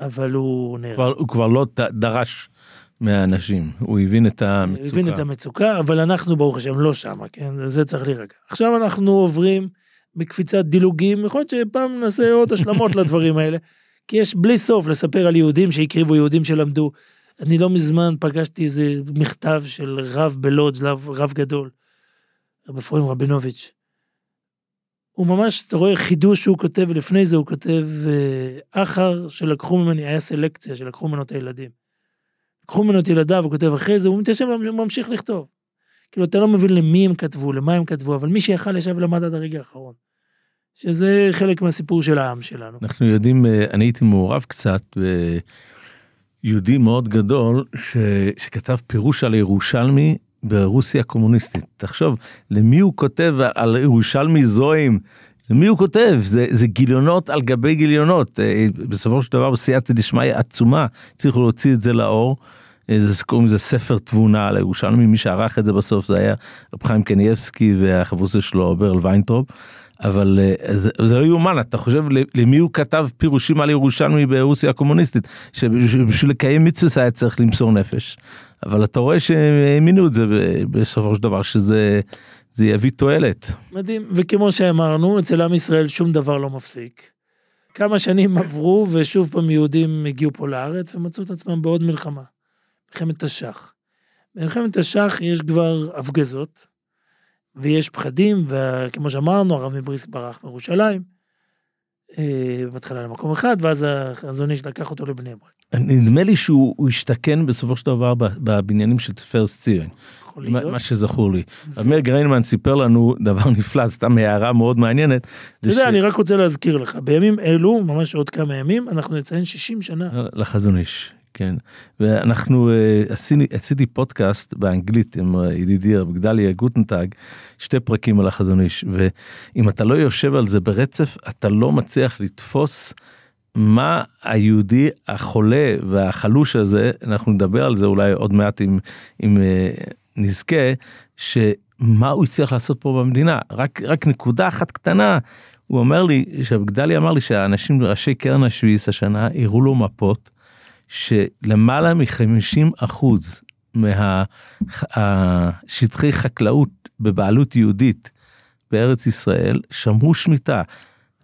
אבל הוא נהרג. כבר, הוא כבר לא דרש מהאנשים, הוא הבין את המצוקה. הבין את המצוקה, אבל אנחנו ברוך השם לא שמה, כן? זה צריך להירגע. עכשיו אנחנו עוברים בקפיצת דילוגים, יכול להיות שפעם נעשה עוד השלמות לדברים האלה, כי יש בלי סוף לספר על יהודים שהקריבו, יהודים שלמדו. אני לא מזמן פגשתי איזה מכתב של רב בלודז', רב, רב גדול, רב אפרים רבינוביץ'. הוא ממש, אתה רואה חידוש שהוא כותב, ולפני זה הוא כותב, אה, אחר שלקחו ממני, היה סלקציה שלקחו ממנו את הילדים. לקחו ממנו את ילדיו, הוא כותב אחרי זה, הוא מתיישב וממשיך לכתוב. כאילו, אתה לא מבין למי הם כתבו, למה הם כתבו, אבל מי שיכל ישב ולמד עד הרגע האחרון. שזה חלק מהסיפור של העם שלנו. אנחנו יודעים, אה, אני הייתי מעורב קצת ביהודי מאוד גדול ש... שכתב פירוש על ירושלמי ברוסיה הקומוניסטית. תחשוב, למי הוא כותב על ירושלמי זוהים? למי הוא כותב? זה, זה גיליונות על גבי גיליונות. אה, בסופו של דבר בסייעתא דשמיא עצומה, הצליחו להוציא את זה לאור. אה, זה קוראים לזה ספר תבונה על הירושלמי, מי שערך את זה בסוף זה היה רב חיים קנייבסקי והחברוסה שלו ברל ויינטרופ. אבל אה, זה, זה לא יאומן, אתה חושב למי הוא כתב פירושים על ירושלמי ברוסיה הקומוניסטית, שבשביל לקיים מצווה היה צריך למסור נפש. אבל אתה רואה שהאמינו את זה בסופו של דבר, שזה זה יביא תועלת. מדהים, וכמו שאמרנו, אצל עם ישראל שום דבר לא מפסיק. כמה שנים עברו, ושוב פעם יהודים הגיעו פה לארץ ומצאו את עצמם בעוד מלחמה. מלחמת תש"ח. במלחמת תש"ח יש כבר הפגזות, ויש פחדים, וכמו שאמרנו, הרב מבריסק ברח מירושלים, אה, בהתחלה למקום אחד, ואז החזון איש לקח אותו לבני ברק. נדמה לי שהוא הוא השתכן בסופו של דבר בבניינים של תפארת ציון. מה שזכור לי. אמיר גריינמן סיפר לנו דבר נפלא, סתם הערה מאוד מעניינת. אתה יודע, אני רק רוצה להזכיר לך, בימים אלו, ממש עוד כמה ימים, אנחנו נציין 60 שנה. לחזון איש, כן. ואנחנו אה, עשיני, עשיתי פודקאסט באנגלית עם אה, ידידי רב גדליה גוטנטאג, שתי פרקים על החזון איש, ואם אתה לא יושב על זה ברצף, אתה לא מצליח לתפוס מה היהודי החולה והחלוש הזה, אנחנו נדבר על זה אולי עוד מעט אם, אם אה, נזכה, שמה הוא הצליח לעשות פה במדינה, רק, רק נקודה אחת קטנה. הוא אומר לי, שגדלי אמר לי שהאנשים, ראשי קרן השביעיס השנה, הראו לו מפות, שלמעלה מ-50 אחוז מהשטחי חקלאות בבעלות יהודית בארץ ישראל שמרו שמיטה.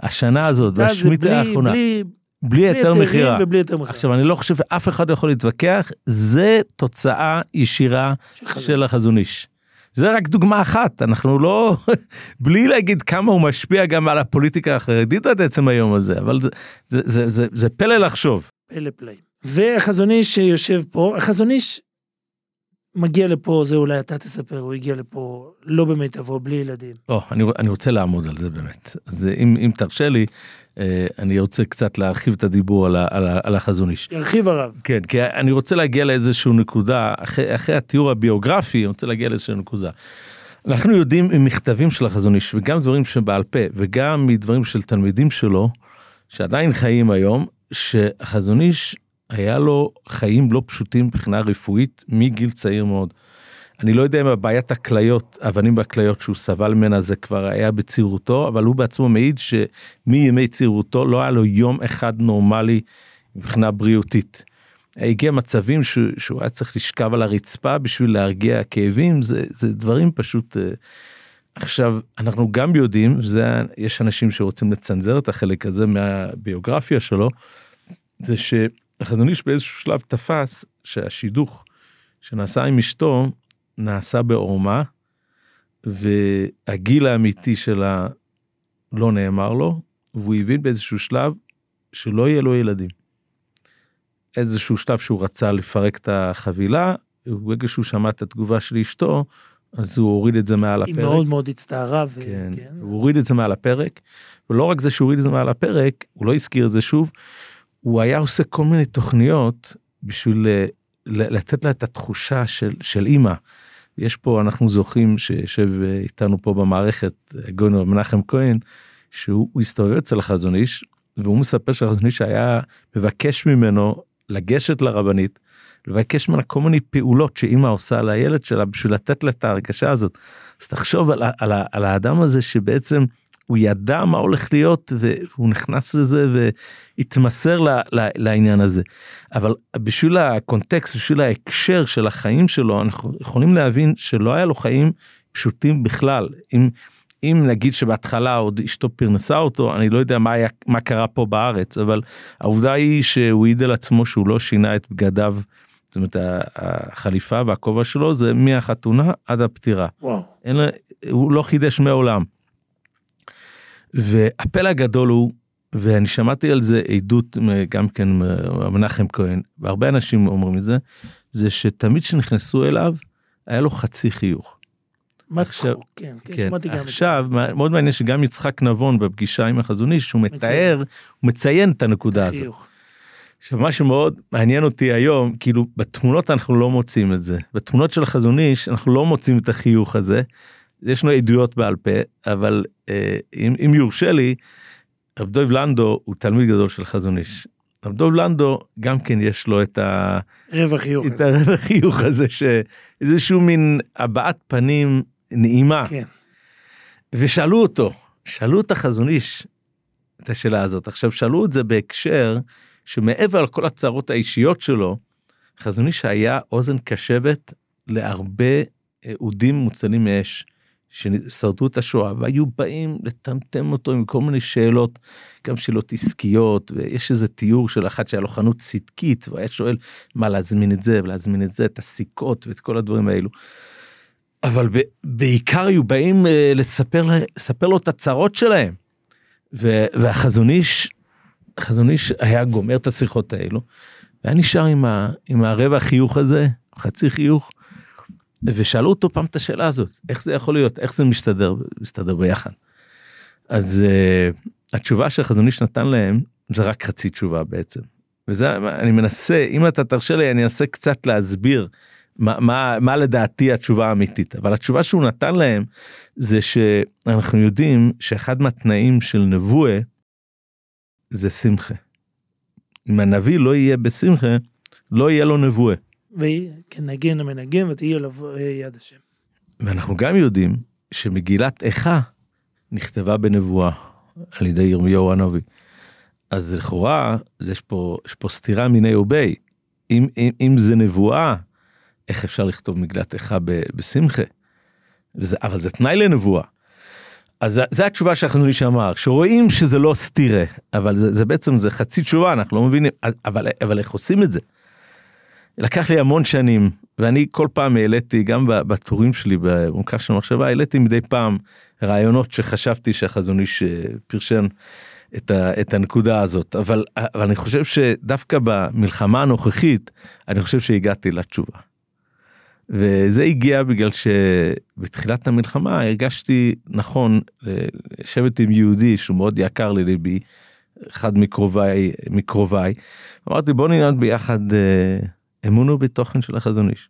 השנה הזאת שמיטה זה והשמיטה בלי- האחרונה, בלי בלי היתר מכירה. עכשיו אני לא חושב שאף אחד יכול להתווכח, זה תוצאה ישירה של של החזון איש. זה רק דוגמה אחת, אנחנו לא, בלי להגיד כמה הוא משפיע גם על הפוליטיקה החרדית עד עצם היום הזה, אבל זה, זה, זה, זה, זה פלא לחשוב. פלא פלאים. והחזון איש שיושב פה, החזון איש מגיע לפה, זה אולי אתה תספר, הוא הגיע לפה לא במיטבו, בלי ילדים. או, אני, אני רוצה לעמוד על זה באמת. אז אם, אם תרשה לי, אה, אני רוצה קצת להרחיב את הדיבור על, על, על החזון איש. ירחיב הרב. כן, כי אני רוצה להגיע לאיזושהי נקודה, אחרי, אחרי התיאור הביוגרפי, אני רוצה להגיע לאיזושהי נקודה. אנחנו יודעים ממכתבים של החזון איש, וגם דברים שבעל פה, וגם מדברים של תלמידים שלו, שעדיין חיים היום, שהחזון איש היה לו חיים לא פשוטים מבחינה רפואית מגיל צעיר מאוד. אני לא יודע אם הבעיית הכליות, אבנים בכליות שהוא סבל ממנה זה כבר היה בצעירותו, אבל הוא בעצמו מעיד שמימי צעירותו לא היה לו יום אחד נורמלי מבחינה בריאותית. הגיע מצבים ש, שהוא היה צריך לשכב על הרצפה בשביל להרגיע כאבים, זה, זה דברים פשוט... אה, עכשיו, אנחנו גם יודעים, זה, יש אנשים שרוצים לצנזר את החלק הזה מהביוגרפיה שלו, זה שהחזון איש באיזשהו שלב תפס שהשידוך שנעשה עם אשתו נעשה בעורמה, והגיל האמיתי שלה לא נאמר לו, והוא הבין באיזשהו שלב שלא יהיה לו ילדים. איזשהו שלב שהוא רצה לפרק את החבילה, ברגע שהוא שמע את התגובה של אשתו, אז הוא הוריד את זה מעל היא הפרק. מאוד מאוד הצטערה. ו... כן, הוא הוריד את זה מעל הפרק, ולא רק זה שהוא הוריד את זה מעל הפרק, הוא לא הזכיר את זה שוב, הוא היה עושה כל מיני תוכניות בשביל אה, לתת לה את התחושה של, של אימא. יש פה, אנחנו זוכרים שיושב אה, איתנו פה במערכת, אה, גויינר מנחם כהן, שהוא הוא הסתובב אצל החזון איש, והוא מספר שהחזון איש היה מבקש ממנו לגשת לרבנית, לבקש ממנה כל מיני פעולות שאימא עושה לילד שלה בשביל לתת לה את ההרגשה הזאת. אז תחשוב על, על, על האדם הזה שבעצם הוא ידע מה הולך להיות והוא נכנס לזה והתמסר ל, ל, לעניין הזה. אבל בשביל הקונטקסט, בשביל ההקשר של החיים שלו, אנחנו יכולים להבין שלא היה לו חיים פשוטים בכלל. אם, אם נגיד שבהתחלה עוד אשתו פרנסה אותו, אני לא יודע מה, היה, מה קרה פה בארץ, אבל העובדה היא שהוא העיד על עצמו שהוא לא שינה את בגדיו. זאת אומרת החליפה והכובע שלו זה מהחתונה עד הפטירה. וואו. אין, הוא לא חידש מעולם. והפלא הגדול הוא, ואני שמעתי על זה עדות גם כן מנחם כהן, והרבה אנשים אומרים את זה, זה שתמיד כשנכנסו אליו, היה לו חצי חיוך. מצחוק, כן, כן, כן, שמעתי גם את. עכשיו, מה- מאוד מעניין שגם יצחק נבון בפגישה עם החזון איש, שהוא מתאר, הוא מציין את הנקודה הזאת. חיוך. עכשיו מה שמאוד מעניין אותי היום כאילו בתמונות אנחנו לא מוצאים את זה בתמונות של החזון איש אנחנו לא מוצאים את החיוך הזה. יש לנו עדויות בעל פה אבל אה, אם, אם יורשה לי רב דוב לנדו הוא תלמיד גדול של חזון איש. רב דוב לנדו גם כן יש לו את, ה, רבע חיוך. את הזה. החיוך הזה שאיזשהו מין הבעת פנים נעימה כן. ושאלו אותו שאלו את החזון איש את השאלה הזאת עכשיו שאלו את זה בהקשר שמעבר לכל הצרות האישיות שלו חזון איש היה אוזן קשבת להרבה אה, אודים מוצלים מאש ששרדו את השואה והיו באים לטמטם אותו עם כל מיני שאלות גם שאלות עסקיות ויש איזה תיאור של אחת שהיה לו חנות צדקית והיה שואל מה להזמין את זה ולהזמין את זה את הסיכות ואת כל הדברים האלו. אבל ב- בעיקר היו באים אה, לספר, לספר לו את הצרות שלהם. ו- והחזון איש, החזון איש היה גומר את השיחות האלו, והיה נשאר עם, ה- עם הרבע חיוך הזה, חצי חיוך, ושאלו אותו פעם את השאלה הזאת, איך זה יכול להיות, איך זה מסתדר, מסתדר ביחד. אז uh, התשובה שהחזון איש נתן להם, זה רק חצי תשובה בעצם. וזה, אני מנסה, אם אתה תרשה לי, אני אנסה קצת להסביר מה, מה, מה לדעתי התשובה האמיתית, אבל התשובה שהוא נתן להם זה שאנחנו יודעים שאחד מהתנאים של נבואה זה שמחה. אם הנביא לא יהיה בשמחה, לא יהיה לו נבואה. וכנגן המנגן ותהי עליו אה, יד השם. ואנחנו גם יודעים שמגילת איכה נכתבה בנבואה על ידי ירמיהו הנביא. אז לכאורה יש יש פה סתירה מיני ובי. אם, אם, אם זה נבואה, איך אפשר לכתוב מגילת איכה בשמחה? וזה, אבל זה תנאי לנבואה. אז זה- זה התשובה שהחזון איש אמר, שרואים שזה לא סתירה, אבל זה, זה בעצם, זה חצי תשובה, אנחנו לא מבינים, אבל, אבל איך עושים את זה? לקח לי המון שנים, ואני כל פעם העליתי, גם בטורים שלי בעומקה של המחשבה, העליתי מדי פעם רעיונות שחשבתי שהחזון איש אה, פרשן את, ה, את הנקודה הזאת, אבל, אבל אני חושב שדווקא במלחמה הנוכחית, אני חושב שהגעתי לתשובה. וזה הגיע בגלל שבתחילת המלחמה הרגשתי נכון אה, לשבת עם יהודי שהוא מאוד יקר לליבי, אחד מקרוביי, מקרוביי. אמרתי בוא נלמד ביחד אמון ובתוכן של החזון איש.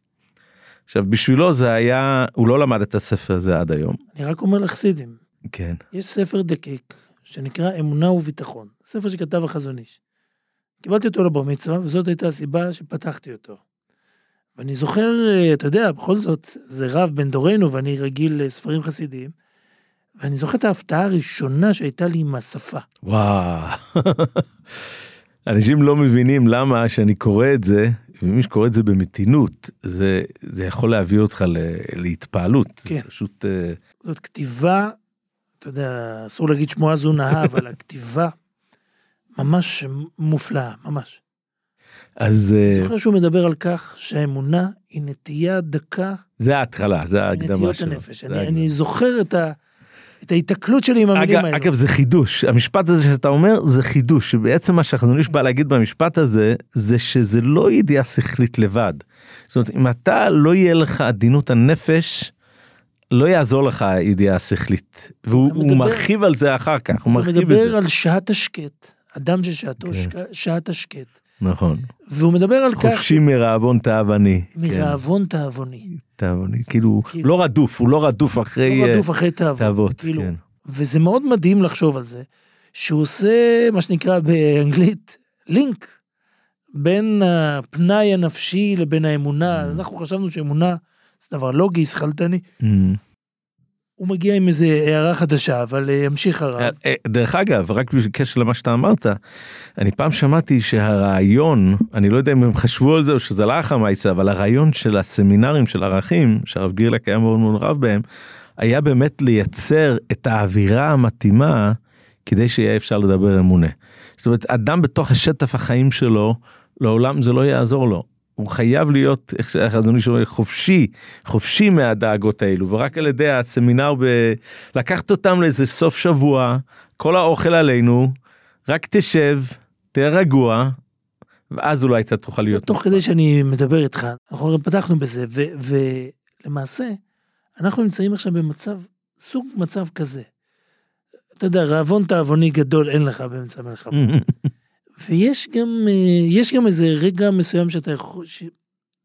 עכשיו בשבילו זה היה, הוא לא למד את הספר הזה עד היום. אני רק אומר לחסידים, כן. יש ספר דקיק שנקרא אמונה וביטחון, ספר שכתב החזון איש. קיבלתי אותו לבר מצווה, וזאת הייתה הסיבה שפתחתי אותו. ואני זוכר, אה, אתה יודע, בכל זאת, זה רב בן דורנו ואני רגיל לספרים חסידיים, ואני זוכר את ההפתעה הראשונה שהייתה לי עם השפה. וואו. אנשים לא מבינים למה שאני קורא את זה, ומי שקורא את זה במתינות, זה, זה יכול להביא אותך ל, להתפעלות. כן. זה פשוט... אה, זאת כתיבה, אתה יודע, אסור להגיד שמועה זו נאה, אבל הכתיבה ממש מופלאה, ממש. אז אני אה, זוכר שהוא מדבר על כך שהאמונה היא נטייה דקה זה ההתחלה, זה ההקדמה שלו. הנפש. זה אני. אני זוכר את, ה, את ההיתקלות שלי עם המילים האלו. אגב זה חידוש המשפט הזה שאתה אומר זה חידוש שבעצם מה שהחזון איש בא להגיד במשפט הזה זה שזה לא ידיעה שכלית לבד. זאת אומרת אם אתה לא יהיה לך עדינות הנפש לא יעזור לך הידיעה השכלית והוא הוא מדבר- מרחיב על זה אחר כך הוא הוא מרחיב את מדבר זה. על שעת השקט, אדם ששעתו כן. שעת השקט. נכון והוא מדבר על כך חופשי מרעבון תאווני. כן, מרעבון תאווני. תאווני כאילו כאילו- לא רדוף הוא לא רדוף אחרי לא אה, רדוף אחרי תאוות. תאוות. כאילו, כן. וזה מאוד מדהים לחשוב על זה, שהוא עושה מה שנקרא באנגלית לינק בין הפנאי הנפשי לבין האמונה. Mm. אנחנו חשבנו שאמונה זה דבר לוגי, שכלתני. אמ. הוא מגיע עם איזה הערה חדשה, אבל אה, ימשיך הרב. אה, אה, דרך אגב, רק בקשר למה שאתה אמרת, אני פעם שמעתי שהרעיון, אני לא יודע אם הם חשבו על זה או שזה הלך המייסה, אבל הרעיון של הסמינרים של ערכים, שהרב גירלק היה מאוד מאוד רב בהם, היה באמת לייצר את האווירה המתאימה כדי שיהיה אפשר לדבר אמונה. זאת אומרת, אדם בתוך השטף החיים שלו, לעולם זה לא יעזור לו. הוא חייב להיות, איך שהחזון איש אומר, חופשי, חופשי מהדאגות האלו, ורק על ידי הסמינר, ב... לקחת אותם לאיזה סוף שבוע, כל האוכל עלינו, רק תשב, תהיה רגוע, ואז אולי אתה תוכל להיות. תוך כדי שאני מדבר איתך, אנחנו הרי פתחנו בזה, ו- ולמעשה, אנחנו נמצאים עכשיו במצב, סוג מצב כזה. אתה יודע, רעבון תאבוני גדול אין לך באמצע המלחמה. ויש גם, אה, יש גם איזה רגע מסוים שאתה יכול, ש...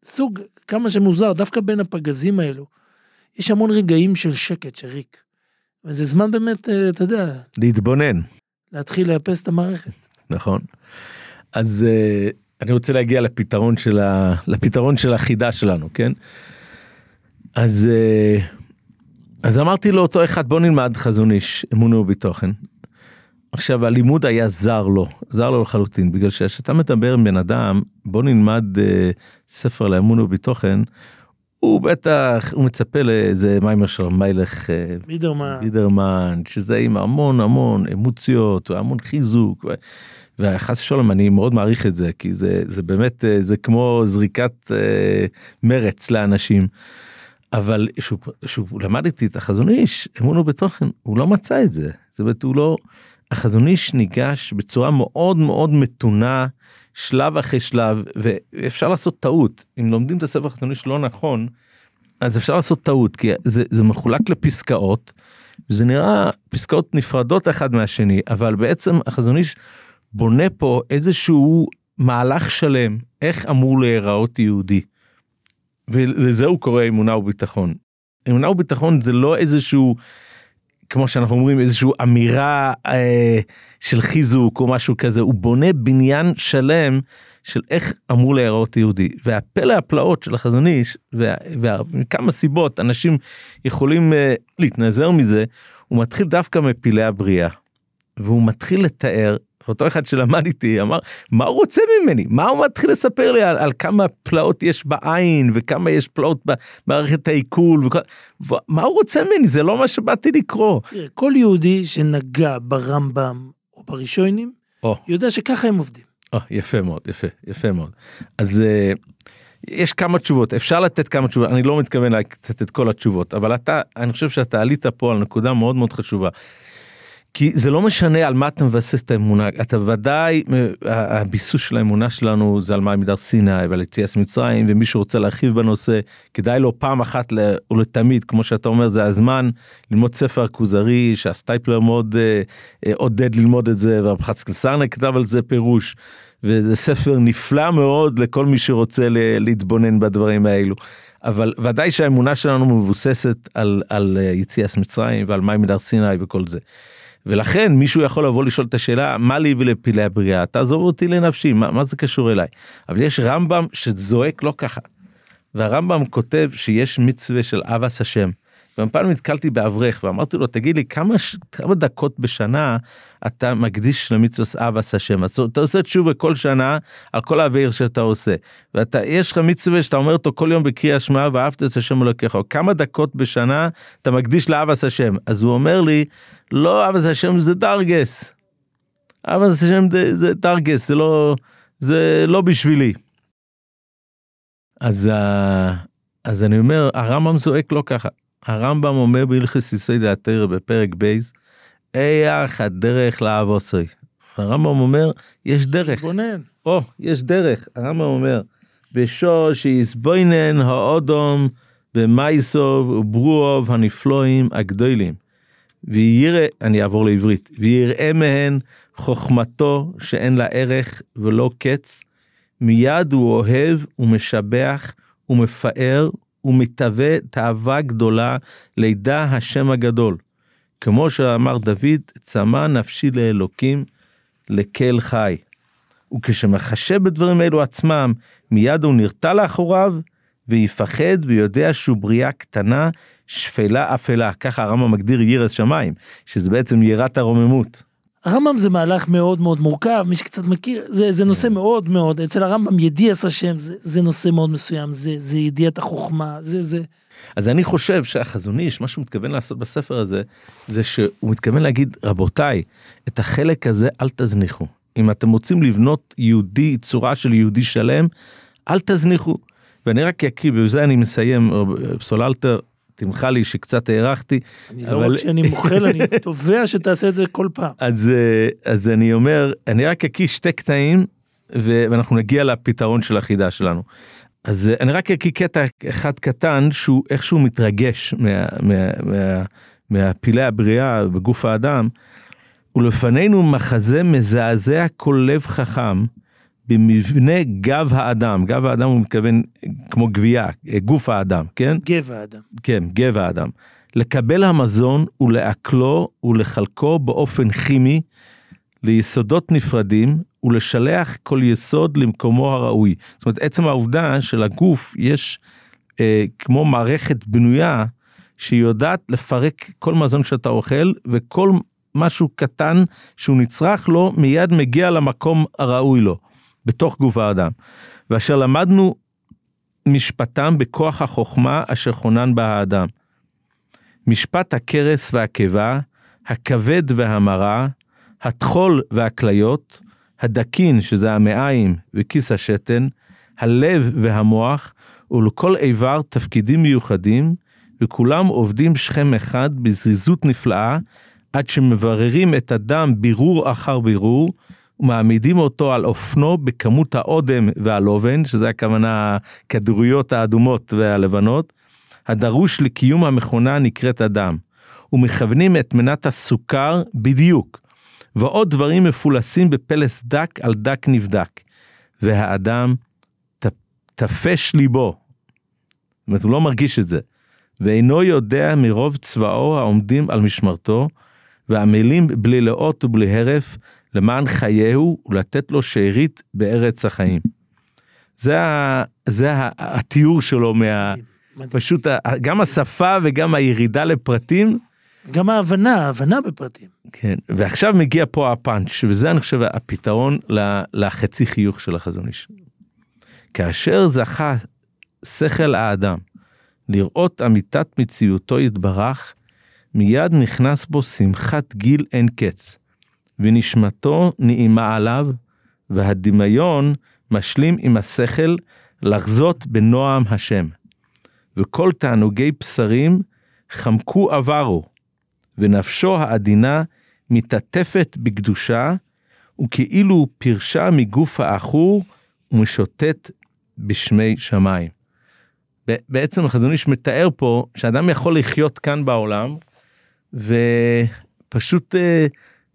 סוג, כמה שמוזר, דווקא בין הפגזים האלו, יש המון רגעים של שקט, של ריק. וזה זמן באמת, אה, אתה יודע, להתבונן, להתחיל לאפס את המערכת. נכון. אז אה, אני רוצה להגיע לפתרון של, ה... לפתרון של החידה שלנו, כן? אז, אז אמרתי לאותו אחד, בוא נלמד חזון איש, אמונה ובתוכן. עכשיו הלימוד היה זר לו, זר לו לחלוטין, בגלל שכשאתה מדבר עם בן אדם, בוא נלמד אה, ספר לאמון ובתוכן, הוא בטח, הוא מצפה לאיזה מיימר של מיילך אה, בידרמן, שזה עם המון המון אמוציות והמון חיזוק. וחס ושלום אני מאוד מעריך את זה כי זה זה באמת אה, זה כמו זריקת אה, מרץ לאנשים. אבל שהוא למד איתי את החזון איש אמון הוא בתוכן הוא לא מצא את זה זאת אומרת הוא לא החזון איש ניגש בצורה מאוד מאוד מתונה שלב אחרי שלב ואפשר לעשות טעות אם לומדים את הספר החזון איש לא נכון אז אפשר לעשות טעות כי זה, זה מחולק לפסקאות זה נראה פסקאות נפרדות אחד מהשני אבל בעצם החזון איש בונה פה איזשהו מהלך שלם איך אמור להיראות יהודי. ולזה הוא קורא אמונה וביטחון. אמונה וביטחון זה לא איזשהו כמו שאנחנו אומרים איזשהו אמירה אה, של חיזוק או משהו כזה הוא בונה בניין שלם של איך אמור להיראות יהודי והפלא הפלאות של החזון איש ומכמה סיבות אנשים יכולים אה, להתנזר מזה הוא מתחיל דווקא מפלאי הבריאה. והוא מתחיל לתאר אותו אחד שלמד איתי אמר מה הוא רוצה ממני מה הוא מתחיל לספר לי על, על כמה פלאות יש בעין וכמה יש פלאות במערכת העיכול וכל, מה הוא רוצה ממני זה לא מה שבאתי לקרוא. כל יהודי שנגע ברמב"ם או בראשונים או. יודע שככה הם עובדים. או, יפה מאוד יפה יפה מאוד אז אה, יש כמה תשובות אפשר לתת כמה תשובות אני לא מתכוון לתת את כל התשובות אבל אתה אני חושב שאתה עלית פה על נקודה מאוד מאוד חשובה. כי זה לא משנה על מה אתה מבסס את האמונה אתה ודאי הביסוס של האמונה שלנו זה על מים מדר סיני ועל יציאת מצרים ומי שרוצה להרחיב בנושא כדאי לו פעם אחת ולתמיד כמו שאתה אומר זה הזמן ללמוד ספר הכוזרי שהסטייפלר מאוד אה, אה, עודד ללמוד את זה והרב חצקל סרנה כתב על זה פירוש. וזה ספר נפלא מאוד לכל מי שרוצה להתבונן בדברים האלו. אבל ודאי שהאמונה שלנו מבוססת על, על אה, יציאת מצרים ועל מים מדר סיני וכל זה. ולכן מישהו יכול לבוא לשאול את השאלה מה לי ולפלאי הבריאה? תעזוב אותי לנפשי מה, מה זה קשור אליי? אבל יש רמב"ם שזועק לא ככה. והרמב"ם כותב שיש מצווה של אבס השם פעם נתקלתי באברך ואמרתי לו תגיד לי כמה כמה דקות בשנה אתה מקדיש למצווה אבס השם אז אתה עושה תשובה כל שנה על כל האוויר שאתה עושה. ואתה יש לך מצווה שאתה אומר אותו כל יום בקריאה שמע ואהבת את השם אלוקיך. כמה דקות בשנה אתה מקדיש לאהבס השם אז הוא אומר לי לא אהבס השם זה דרגס. אהבס השם זה, זה דרגס זה לא זה לא בשבילי. אז אז אני אומר הרמב"ם זועק לא ככה הרמב"ם אומר בהלכוס יסודי התורה בפרק בייס, איך הדרך לאהבוסוי. הרמב"ם אומר, יש דרך. בונן. או, יש דרך. הרמב"ם אומר, בשעה שיסבוינן האודום במייסוב וברואוב הנפלואים הגדולים. ויראה, אני אעבור לעברית, ויראה מהן חוכמתו שאין לה ערך ולא קץ, מיד הוא אוהב ומשבח ומפאר ומתהווה תאווה גדולה לידע השם הגדול. כמו שאמר דוד, צמא נפשי לאלוקים, לקל חי. וכשמחשב בדברים אלו עצמם, מיד הוא נרתע לאחוריו, ויפחד ויודע שהוא בריאה קטנה, שפלה אפלה. ככה הרמב"ם מגדיר ירס שמיים, שזה בעצם יראת הרוממות. הרמב"ם זה מהלך מאוד מאוד מורכב, מי שקצת מכיר, זה, זה נושא מאוד מאוד, אצל הרמב"ם ידיעס השם זה, זה נושא מאוד מסוים, זה, זה ידיעת החוכמה, זה זה. אז אני חושב שהחזון איש, מה שהוא מתכוון לעשות בספר הזה, זה שהוא מתכוון להגיד, רבותיי, את החלק הזה אל תזניחו. אם אתם רוצים לבנות יהודי, צורה של יהודי שלם, אל תזניחו. ואני רק אקריא, ובזה אני מסיים, פסוללטר, תמחה לי שקצת הארכתי. אני לא רק שאני מוחל, אני תובע שתעשה את זה כל פעם. אז, אה, אז אני אומר, אני רק אקיא שתי קטעים ואנחנו נגיע לפתרון של החידה שלנו. אז אה, אני רק אקיא קטע אחד קטן שהוא איכשהו מתרגש מה, מה, מה, מהפילי הבריאה בגוף האדם. ולפנינו מחזה מזעזע כל לב חכם במבנה גב האדם, גב האדם הוא מתכוון כמו גבייה, גוף האדם, כן? גב האדם. כן, גב האדם. לקבל המזון ולעכלו ולחלקו באופן כימי ליסודות נפרדים ולשלח כל יסוד למקומו הראוי. זאת אומרת, עצם העובדה שלגוף יש אה, כמו מערכת בנויה שהיא יודעת לפרק כל מזון שאתה אוכל וכל משהו קטן שהוא נצרך לו מיד מגיע למקום הראוי לו. בתוך גוף האדם, ואשר למדנו משפטם בכוח החוכמה אשר חונן בה האדם. משפט הכרס והקיבה, הכבד והמרה, הטחול והכליות, הדקין שזה המעיים וכיס השתן, הלב והמוח, ולכל איבר תפקידים מיוחדים, וכולם עובדים שכם אחד בזריזות נפלאה, עד שמבררים את הדם בירור אחר בירור, מעמידים אותו על אופנו בכמות האודם והלובן, שזה הכוונה הכדוריות האדומות והלבנות, הדרוש לקיום המכונה נקראת הדם, ומכוונים את מנת הסוכר בדיוק, ועוד דברים מפולסים בפלס דק על דק נבדק, והאדם תפש ליבו, זאת אומרת הוא לא מרגיש את זה, ואינו יודע מרוב צבאו העומדים על משמרתו, ועמלים בלי לאות ובלי הרף, למען חייהו ולתת לו שארית בארץ החיים. זה, ה, זה ה, התיאור שלו מה... פשוט גם השפה וגם הירידה לפרטים גם ההבנה, ההבנה בפרטים. כן, ועכשיו מגיע פה הפאנץ', וזה אני חושב הפתרון לחצי חיוך של החזון איש. כאשר זכה שכל האדם לראות אמיתת מציאותו יתברך, מיד נכנס בו שמחת גיל אין קץ, ונשמתו נעימה עליו, והדמיון משלים עם השכל לחזות בנועם השם. וכל תענוגי בשרים חמקו עברו, ונפשו העדינה מתעטפת בקדושה, וכאילו פירשה מגוף העכור ומשוטט בשמי שמיים. בעצם החזון איש מתאר פה שאדם יכול לחיות כאן בעולם, ופשוט אה,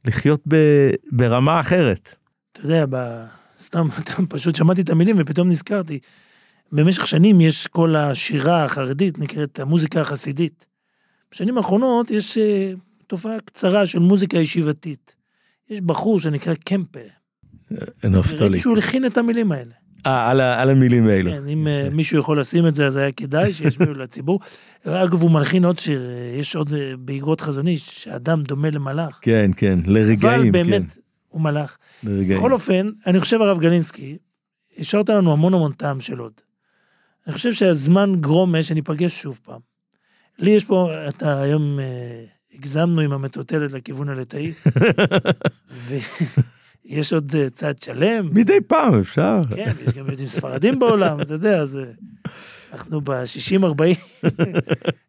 לחיות ב- ברמה אחרת. אתה יודע, ב... סתם, פשוט שמעתי את המילים ופתאום נזכרתי. במשך שנים יש כל השירה החרדית, נקראת המוזיקה החסידית. בשנים האחרונות יש אה, תופעה קצרה של מוזיקה ישיבתית. יש בחור שנקרא קמפה. נפתלי. ראיתי שהוא הלחין את המילים האלה. אה, על, על המילים האלו. כן, אם אה, מישהו יכול לשים את זה, אז היה כדאי שישמיעו לציבור. אגב, הוא מלחין עוד שיר, אה, יש עוד באגרות חזון איש, שאדם דומה למלאך. כן, כן, לרגעים, אבל באמת, כן, הוא מלאך. לרגעים. בכל אופן, אני חושב, הרב גלינסקי, השארת לנו המון המון טעם של עוד. אני חושב שהזמן גרומה שניפגש שוב פעם. לי יש פה, אתה היום אה, הגזמנו עם המטוטלת לכיוון הליטאי, ויש עוד אה, צד שלם. מדי פעם אפשר. כן, יש גם יהודים ספרדים בעולם, אתה יודע, אז אה, אנחנו ב-60-40,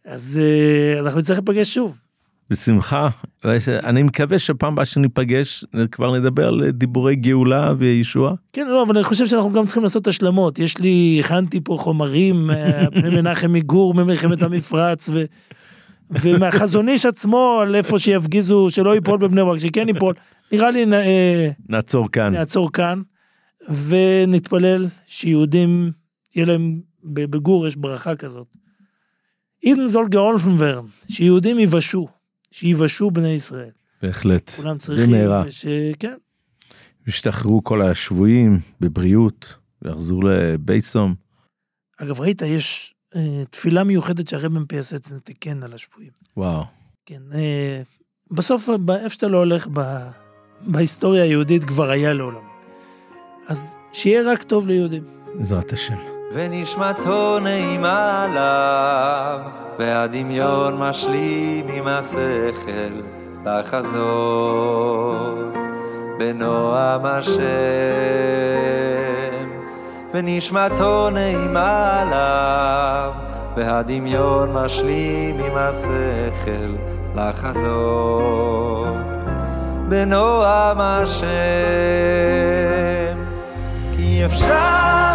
אז אה, אנחנו נצטרך להיפגש שוב. בשמחה. אני מקווה שפעם הבאה שניפגש כבר נדבר על דיבורי גאולה וישועה. כן, לא, אבל אני חושב שאנחנו גם צריכים לעשות השלמות. יש לי, הכנתי פה חומרים, פני מנחם מגור ממלחמת המפרץ, ו, ומהחזון איש עצמו, על איפה שיפגיזו, שלא ייפול בבני ברק, שכן ייפול. נראה לי, אה, נעצור כאן. נעצור כאן, ונתפלל שיהודים, יהיה להם, בגור יש ברכה כזאת. אידן זול גאולפן ורן, שיהודים יבשו, שיבשו בני ישראל. בהחלט. כולם צריכים, במהרה. שכן, ישתחררו כל השבויים בבריאות, ויחזרו לבייסום. אגב, ראית, יש תפילה מיוחדת שהרב מ"פ יעשה את נתקן על השבויים. וואו. כן, אה, בסוף, איפה שאתה לא הולך ב, בהיסטוריה היהודית כבר היה לעולם. אז שיהיה רק טוב ליהודים. בעזרת השם. ונשמתו נעימה עליו, והדמיון משלים עם השכל לחזות בנועם השם. ונשמתו נעימה עליו, והדמיון משלים עם השכל לחזות בנועם השם. כי אפשר